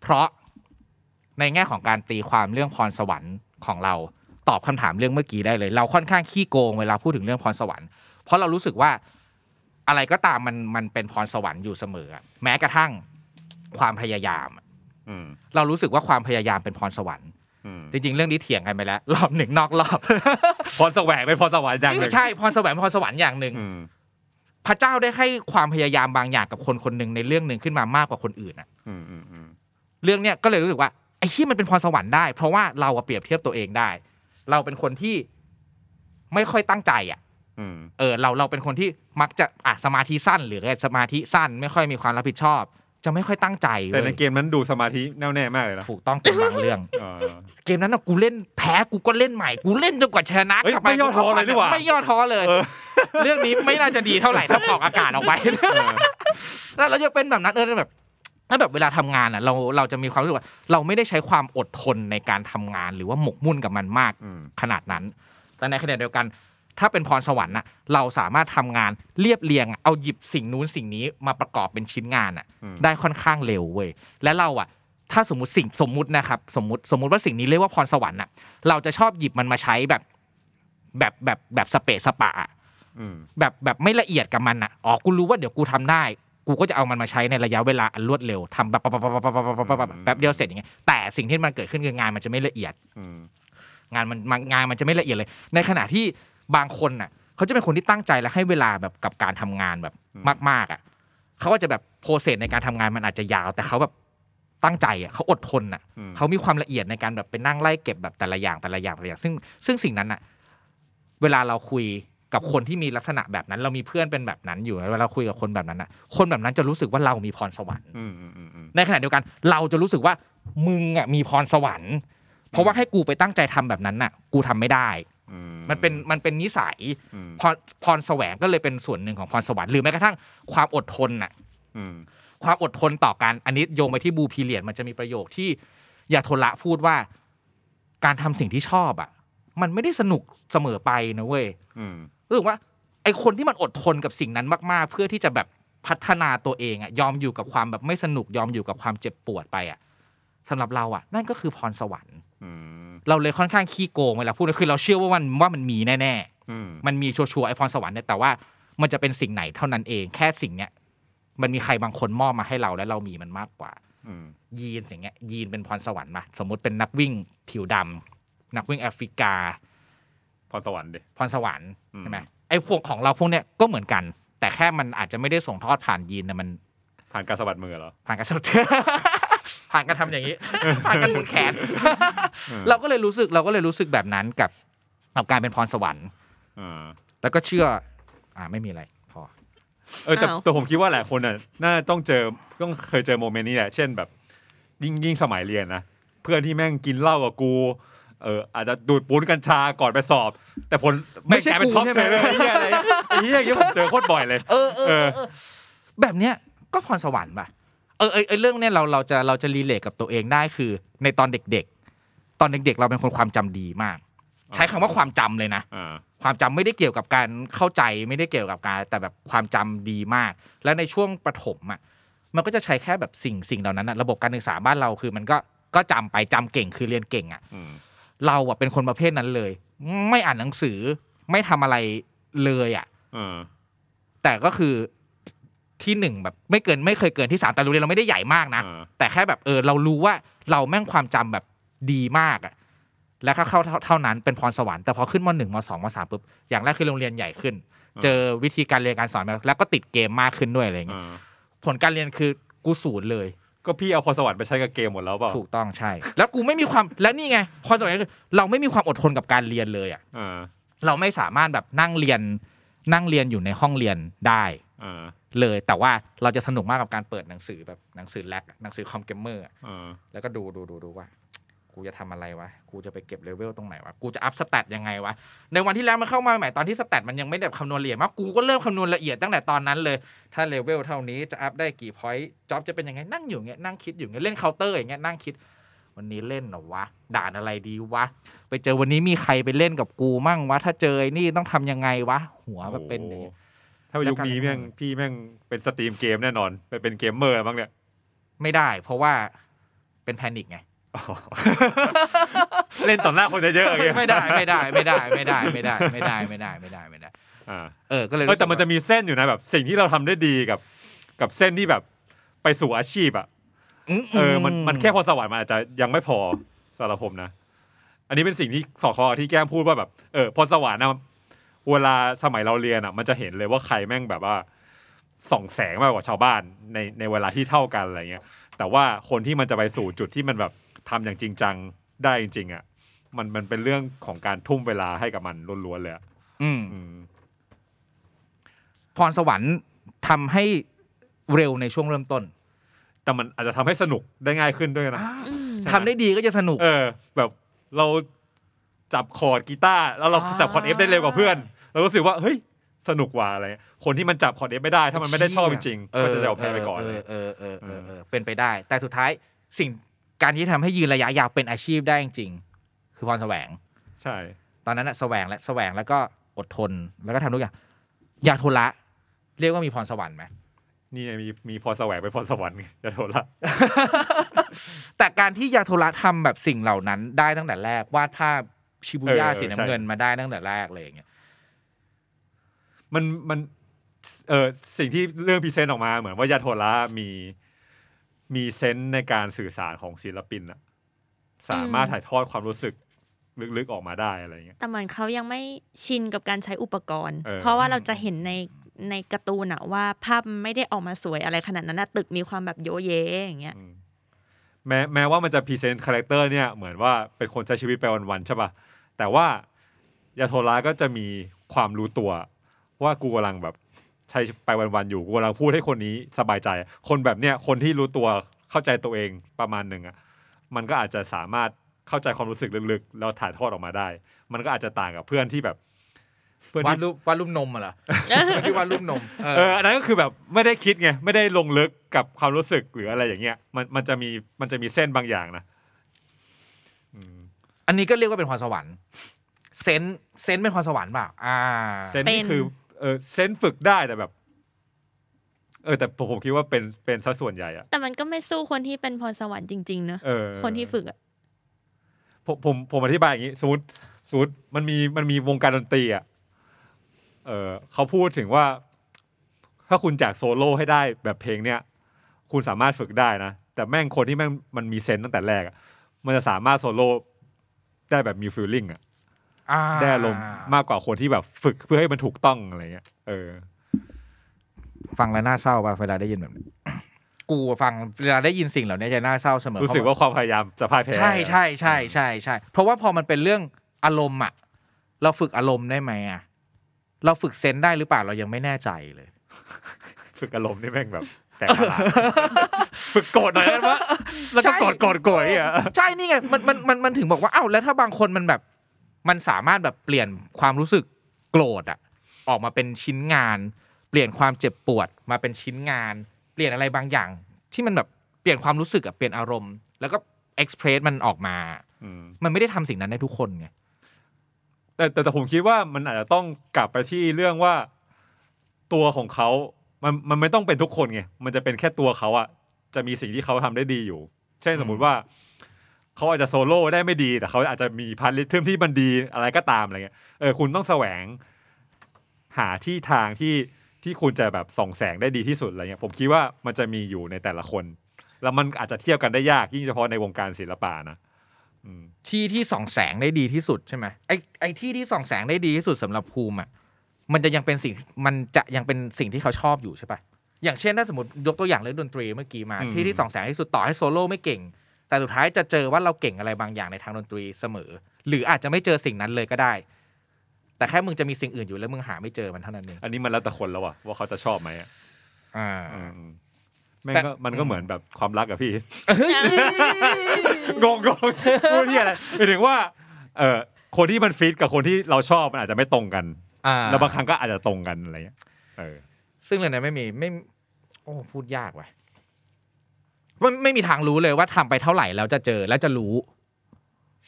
เพราะในแง่ของการตีความเรื่องพรสวรรค์ของเรา ตอบคำถามเรื่องเมื่อกี้ได้เลย เราค่อนข้างขี้โกงเวลาพูดถึงเรื่องพรสวรรค์เพราะเรารู้สึกว่าอะไรก็ตามมันมันเป็นพรสวรรค์อยู่เสมออะแม้กระทั่งความพยายามอะอืมเรารู้สึกว่าความพยายามเป็นพรสวรรค์อืมจริงๆ เรื่องนี้เถียงกันไปแล้ว รอบหนึ่งนอกรอบ พรแสวงเป็นพรสวรรค์อย่างหนึ่งใช่พรแสวงเป็นพรสวรรค์อย่างหนึ่งอืมพระเจ้าได้ให้ความพยายามบางอย่างกับคนคนหนึ่งในเรื่องหนึ่งขึ้นมามากกว่าคนอื่นอะอืมอืมอืมเรื่องเนี้ยก็เลยรู้สึกว่าไอ้ที่มันเป็นพรสวรรค์ได้ เพราะว่าเราอะเปรียบเทียบตัวเองได้ เราเป็นคนที่ไม่ค่อยตั้งใจอะอืมเออเราเราเป็นคนที่มักจะอะสมาธิสั้น หรือสมาธิสั้น ไม่ค่อยมีความรับผิดชอบ จะไม่ค่อยตั้งใจแต่ในว้ยเกมนั้นดูสมาธิแน่วแน่มากเลยนะถูกต้องเป็นบางเรื่องเออเกมนั้นอะกูเล่นแพ้กูก็เล่นใหม่ กูเล่นจนกว่าชนะเฮ้ยกลับปไม่ย่อท้อเลยนี่หว่าไม่ย่อท้อเลยเออเรื่องนี้ไม่น่าจะดีเท่าไหร่ถ้าออกอากาศออกไปเออแล้วเราจะเป็นแบบนั้นเออแบบ ถ้าแบบเวลาทำงานอะเราเราจะมีความรู้สึกว่า เราไม่ได้ใช้ความอดทนในการทำงาน หรือว่าหมกมุ่นกับมันมากอืมขนาดนั้น แต่ในขณะเดียวกัน ถ้าเป็นพรสวรรค์น่ะเราสามารถทำงานเรียบเรียงอะเอาหยิบสิ่งนู้นสิ่งนี้มาประกอบเป็นชิ้นงานอะอืมได้ค่อนข้างเร็วเว้ยและเราอะ ถ้าสมมติสิ่งสมมุตินะครับ สมมติสมมุติว่าสิ่งนี้เรียกว่าพรสวรรค์อะเราจะชอบหยิบมันมาใช้แบบแบบแบบแบบสเปซสปะอะอืมแบบแบบไม่ละเอียดกับมันอะอ๋อกูรู้ว่าเดี๋ยวกูทำได้ กูก็จะเอามันมาใช้ในระยะเวลาอันรวดเร็วทำแบบแป๊บเดียวเสร็จอย่างเงี้ยแต่สิ่งที่มันเกิดขึ้นคืองานมันจะไม่ละเอียดงานมันงานมันจะไม่ละเอียดเลย ในขณะที่บางคนน่ะเขาจะเป็นคนที่ตั้งใจและให้เวลาแบบกับการทำงานแบบมาก ๆอะเขาก็จะแบบโปรเซสในการทำงานมันอาจจะยาว แต่เขาแบบตั้งใจอะเขาอดทนอะเขามีความละเอียดในการแบบไปนั่งไล่เก็บแบบแต่ละอย่างแต่ละอย่างแต่ละอย่าง ซึ่งซึ่งสิ่งนั้นอะ เวลาเราคุย กับคนที่มีลักษณะแบบนั้น เรามีเพื่อนเป็นแบบนั้นอยู่เวลาเราคุยกับคนแบบนั้นอะคนแบบนั้นจะรู้สึกว่าเรามีพรสวรรค์อืมอืมอืมอืมในขณะเดียวกัน เราจะรู้สึกว่ามึงอะมีพรสวรรค์ เพราะว่าให้กูไปตั้งใจทำแบบนั้นน่ะ กูทำไม่ได้อืมันเป็นมันเป็นนิสัยอืมพรพรแสวงก็เลยเป็นส่วนหนึ่งของพรสวรรค์หรือแม้กระทั่งความอดทนน่ะอืมความอดทนต่อการอันนี้โยงไปที่บูพีเลียนมันจะมีประโยคที่ยาโทละพูดว่า การทำสิ่งที่ชอบอะ มันไม่ได้สนุกเสมอไปนะเว้ยอืม รู้สึกว่าไอคนที่มันอดทนกับสิ่งนั้นมากๆ เพื่อที่จะแบบพัฒนาตัวเองอะยอมอยู่กับความแบบไม่สนุกยอมอยู่กับความเจ็บปวดไปอะสำหรับเราอะนั่นก็คือพรสวรรค์อืมเราเลยค่อนข้างขี้โกงเวลาพูดคือเราเชื่อว่ามันว่ามันมีแน่อืมๆมันมีชัวร์ๆไอพรสวรรค์เนี่ยแต่ว่ามันจะเป็นสิ่งไหนเท่านั้นเอง แค่สิ่งเนี้ยมันมีใครบางคนมอบมาให้เราและเรามีมันมากกว่าอืมยีนอย่างเงี้ยยีนเป็นพรสวรรค์มาสมมุติเป็นนักวิ่งผิวดำนักวิ่งแอฟริกา พรสวรรค์ดิพรสวรรค์อืมใช่ไหมไอ้พวกของเราพวกเนี้ยก็เหมือนกัน แต่แค่มันอาจจะไม่ได้ส่งทอดผ่านยีนแต่มัน ผ่านการสะบัดมือเหรอผ่านการสผ่านการทำอย่างนี้ ผ่านการหมุนแขน เราก็เลยรู้สึกเราก็เลยรู้สึกแบบนั้นกับกับการเป็นพรสวรรค์อ่าแล้วก็เชื่อ อ่าไม่มีอะไรพอ เออแต่อ้าวแต่ผมคิดว่าหลายคนน่ะน่าต้องเจอต้องเคยเจอ moment นี้แหละเช่นแบบ ยิ่งยิ่งสมัยเรียนนะเพื่อนที่แม่งกินเหล้ากับกู เอออาจจะดูดปุ๊นกัญชาก่อนไปสอบ แต่ผลไม่ใช่แงกลายเป็นกูท็อปใช่ไหมเฉยเลยไอ้เหี้ยอะไรไอ้เหี้ยอย่างเงี้ยผมเจอโคตรบ่อยเลย เออเออเอเอออเออแบบเนี้ยก็พรสวรรค์ป่ะเออเออเออเรื่องเนี้ยเราเราจะเราจะ relate กับตัวเองได้คือ ในตอนเด็ก ๆ ตอนเด็ก ๆ เราเป็นคนความจำดีมาก ใช้คำว่าความจำเลยนะอ่าความจำไม่ได้เกี่ยวกับการเข้าใจไม่ได้เกี่ยวกับการแต่แบบความจำดีมาก แล้วในช่วงประถมอะมันก็จะใช้แค่แบบสิ่งสิ่งเหล่านั้นอะระบบการศึกษาบ้านเราคือมันก็ก็จำไปจำเก่งคือเรียนเก่งอะอืม เราอะเป็นคนประเภทนั้นเลย ไม่อ่านหนังสือไม่ทำอะไรเลยอะอ่าแต่ก็คือที่หนึ่งแบบ ไม่เกินไม่เคยเกินที่สามแต่โรงเรียนเราไม่ได้ใหญ่มากนะอ่าแต่แค่แบบเออ เรารู้ว่าเราแม่งความจำแบบดีมากอะแล้วก็เข้าเท่าเท่านั้นเป็นพรสวรรค์แต่พอขึ้นมหนึ่งมสองมสามปุ๊บอย่างแรกคือโรงเรียนใหญ่ขึ้น เจอวิธีการเรียนการสอนมาแล้วก็ติดเกมมากขึ้นด้วยอะไรอย่างเงี้ยอ่าผลการเรียนคือกูศูนย์เลย ก็พี่เอาพรสวรรค์ไปใช้กับเกมหมดแล้วเปล่าถูกต้องใช่ แล้วกูไม่มีความแล้วนี่ไงพรสวรรค์คือเราไม่มีความอดทนกับการเรียนเลยอะอ่าเราไม่สามารถแบบนั่งเรียนนั่งเรียนอยู่ในห้องเรียนได้อ่าเลยแต่ว่าเราจะสนุกมากกับการเปิดหนังสือแบบหนังสือ Rag อะหนังสือ Com Gamer อะอ่าแล้วก็ดูดูดูดูว่า กูจะทำอะไรวะ กูจะไปเก็บเลเวลตรงไหนวะ กูจะ up stat ยังไงวะ ในวันที่ Rag มันเข้ามาใหม่ตอนที่ stat มันยังไม่ได้คำนวณละเอียดมาก กูก็เริ่มคำนวณละเอียดตั้งแต่ตอนนั้นเลย ถ้า level เท่านี้จะ up ได้กี่ point job จะเป็นยังไงนั่งอยู่เงี้ยนั่งคิดอยู่เงี้ยเล่นเคาน์เตอร์อย่างเงี้ยนั่งคิด วันนี้เล่นเหรอวะ ด่านอะไรดีวะ ไปเจอวันนี้มีใครไปเล่นกับกูมั่งวะ ถ้าเจอไอ้นี่ต้องทำยังไงวะ หัวแบบเป็นอย่างเงี้ยถ้าเป็นยุคนี้แม่งพี่แม่งเป็น stream เกมแน่นอนไปเป็นเกมเมอร์บ้างเนี่ยไม่ได้ เพราะว่าเป็น panic ไง เล่นต่อหน้าคนเยอะๆอย่างเงี้ยไม่ได้ไม่ได้ไม่ได้ไม่ได้ไม่ได้ไม่ได้ไม่ได้ไม่ได้ไม่ได้อ่าเออก็เลยเออแต่มันจะมีเส้นอยู่นะแบบ สิ่งที่เราทำได้ดีกับ กับเส้นที่แบบไปสู่อาชีพอะเออมันมันแค่พรสวรรค์มันอาจจะยังไม่พอสำหรับผมนะ อันนี้เป็นสิ่งที่สอดคล้องกับที่แก้มพูดว่าแบบเออพรสวรรค์นะเวลาสมัยเราเรียนอะ มันจะเห็นเลยว่าใครแม่งแบบว่าส่องแสงมากกว่าชาวบ้านในในเวลาที่เท่ากันอะไรเงี้ย แต่ว่าคนที่มันจะไปสู่จุดที่มันแบบ ทำอย่างจริงจังได้จริงๆอะมันมันเป็นเรื่องของการทุ่มเวลาให้กับมันล้วนๆเลยอะอืมอืม พรสวรรค์ทำให้เร็วในช่วงเริ่มต้นแต่มันอาจจะทำให้สนุกได้ง่ายขึ้นด้วยนะ อืมทำได้ดีก็จะสนุก เออ แบบเราจับคอร์ดกีตาร์แล้วเราอ่า จับคอร์ด F ได้เร็วกว่าเพื่อน เรารู้สึกว่าเฮ้ยสนุกว่ะอะไรเงี้ยคนที่มันจับคอร์ด F ไม่ได้ถ้ามันไม่ได้ชอบจริงๆก็จะยอมแพ้ไปก่อนเอเลยอเออเออเออเออเป็นไปได้ แต่สุดท้ายสิ่ง การที่ทำให้ยืนระยะยาวเป็นอาชีพได้จริงๆคือพรแสวง ใช่ ตอนนั้นอะแสวงและแสวงแล้วก็อดทนแล้วก็ทำทุกอย่างอยากโทละ เรียกว่ามีพรสวรรค์ไหมนี่ไงมีมีพรแสวงเป็นพรสวรรค์ไงยาโทระแต่การที่ยาโทระทำแบบสิ่งเหล่านั้นได้ตั้งแต่แรก วาดภาพชิบูย่าเออสีน้ำเงินมาได้ตั้งแต่แรกเลยอย่างเงี้ยมันมันเออสิ่งที่เรื่องพรีเซนต์ออกมาเหมือนว่ายาโทระมี มีเซนส์ในการสื่อสารของศิลปินอะสามารถถ่ายทอดความรู้สึกลึกๆออกมาได้อะไรเงี้ยแต่เหมือนเขายังไม่ชินกับการใช้อุปกรณ์เออเพราะว่าเราจะเห็นในในการ์ตูนอะว่าภาพมันไม่ได้ออกมาสวยอะไรขนาดนั้นนะตึกมีความแบบโยเยอย่างเงี้ยอืมแม้แม้ว่ามันจะ present character เนี่ยเหมือนว่าเป็นคนใช้ชีวิตไปวันๆใช่ป่ะแต่ว่ายาโทระก็จะมีความรู้ตัวว่ากูกำลังแบบ ใช้ไปวันๆอยู่กูกำลังพูดให้คนนี้สบายใจ คนแบบเนี้ยคนที่รู้ตัวเข้าใจตัวเองประมาณหนึ่งอะมันก็อาจจะสามารถเข้าใจความรู้สึกลึกๆแล้วถ่ายทอดออกมาได้ มันก็อาจจะต่างกับเพื่อนที่แบบเพื่อนวาดที่รูปวาดรูปนมอะเหรอที่วาดรูปนมเออเอออันนั้นก็คือแบบไม่ได้คิดไงไม่ได้ลงลึกกับความรู้สึกหรืออะไรอย่างเงี้ยมันมันจะมีมันจะมีเส้นบางอย่างนะอืมอันนี้ก็เรียกว่าเป็นพรสวรรค์เซนส์เซนส์เป็นพรสวรรค์เปล่าอ่าเซนนี่คือ เออเซนฝึกได้แต่แบบ เออ แต่ผมผมคิดว่าเป็นเป็นซะส่วนใหญ่อะแต่มันก็ไม่สู้คนที่เป็นพรสวรรค์จริงๆเนอะเออคนที่ฝึกอะผมผมผมอธิบายอย่างนี้สมมติสมมติมันมีมันมีวงการดนตรีอะเออเขาพูดถึงว่า ถ้าคุณอยากโซโล่ให้ได้แบบเพลงเนี้ยคุณสามารถฝึกได้นะแต่แม่งคนที่แม่งมันมี sense ตั้งแต่แรกอะมันจะสามารถโซโล่ได้แบบมี feeling อะอ่า ได้อารมณ์มากกว่าคนที่แบบฝึกเพื่อให้มันถูกต้องอะไรเงี้ย เออ ฟังแล้วน่าเศร้าป่ะเวลาได้ยินแบบนี้กูอะฟังเวลาได้ยินสิ่งเหล่านี้จะน่าเศร้าเสมอรู้สึกว่าความพยายามจะพ่ายแพ้ใช่ใช่ใช่ใช่ใช่เพราะว่าพอมันเป็นเรื่องอารมณ์อะเราฝึกอารมณ์ได้ไหมอะเราฝึกเซนส์ได้หรือเปล่าเรายังไม่แน่ใจเลย ฝึกอารมณ์นี่แม่งแบบแต่ประหลาดฝึกโกรธหน่อยได้ไหมแล้วก็ใช่โกรธโกรธโกรธอะใช่นี่ไงมันมันมันมันถึงบอกว่าเอ้าแล้วถ้าบางคนมันแบบ มันสามารถแบบเปลี่ยนความรู้สึกโกรธอะออกมาเป็นชิ้นงาน เปลี่ยนความเจ็บปวดมาเป็นชิ้นงาน เปลี่ยนอะไรบางอย่าง ที่มันแบบเปลี่ยนความรู้สึกอะเปลี่ยนอารมณ์ แล้วก็ express มันออกมาอืมมันไม่ได้ทำสิ่งนั้นได้ทุกคนไงแต่แต่แต่ผมคิดว่ามันอาจจะต้องกลับไปที่เรื่องว่าตัวของเขา มันมันไม่ต้องเป็นทุกคนไง มันจะเป็นแค่ตัวเขาอะจะมีสิ่งที่เขาทำได้ดีอยู่ เช่นสมมุติว่า เขาอาจจะโซโล่ได้ไม่ดี แต่เขาอาจจะมี part rhythm ที่มันดีอะไรก็ตามอะไรเงี้ยเออคุณต้องแสวง หาที่ทางที่ที่คุณจะแบบส่องแสงได้ดีที่สุดอะไรเงี้ยผมคิดว่ามันจะมีอยู่ในแต่ละคน แล้วมันอาจจะเทียบกันได้ยากยิ่งเฉพาะในวงการศิลปะนะอืมที่ที่ส่องแสงได้ดีที่สุดใช่ไหมไอไอที่ที่ส่องแสงได้ดีที่สุดสำหรับภูมิอะมันจะยังเป็นสิ่งมันจะยังเป็นสิ่งที่เขาชอบอยู่ใช่ปะอย่างเช่นถ้าสมมติยกตัวอย่างเรื่องดนตรีเมื่อกี้มาอืมที่ที่ส่องแสงที่สุดต่อให้โซโล่ไม่เก่ง แต่สุดท้ายจะเจอว่าเราเก่งอะไรบางอย่างในทางดนตรีเสมอ หรืออาจจะไม่เจอสิ่งนั้นเลยก็ได้ แต่แค่มึงจะมีสิ่งอื่นอยู่แล้วมึงหาไม่เจอมันเท่านั้นเองอันนี้มันแล้วแต่คนแล้วอะว่าเขาจะชอบไหมอะอ่าอืมแม่งแต่ก็มันก็อืมเหมือนแบบความรักอะพี่งงงงพูดที่อะไรหมายถึงว่า เออคนที่มันฟิตกับคนที่เราชอบมันอาจจะไม่ตรงกันอ่าแล้วบางครั้งก็อาจจะตรงกันอะไรเงี้ยเออซึ่งเรื่องนั้นไม่มีไม่ โอ้พูดยากว่ะ มันไม่มีทางรู้เลยว่าทำไปเท่าไหร่แล้วจะเจอแล้วจะรู้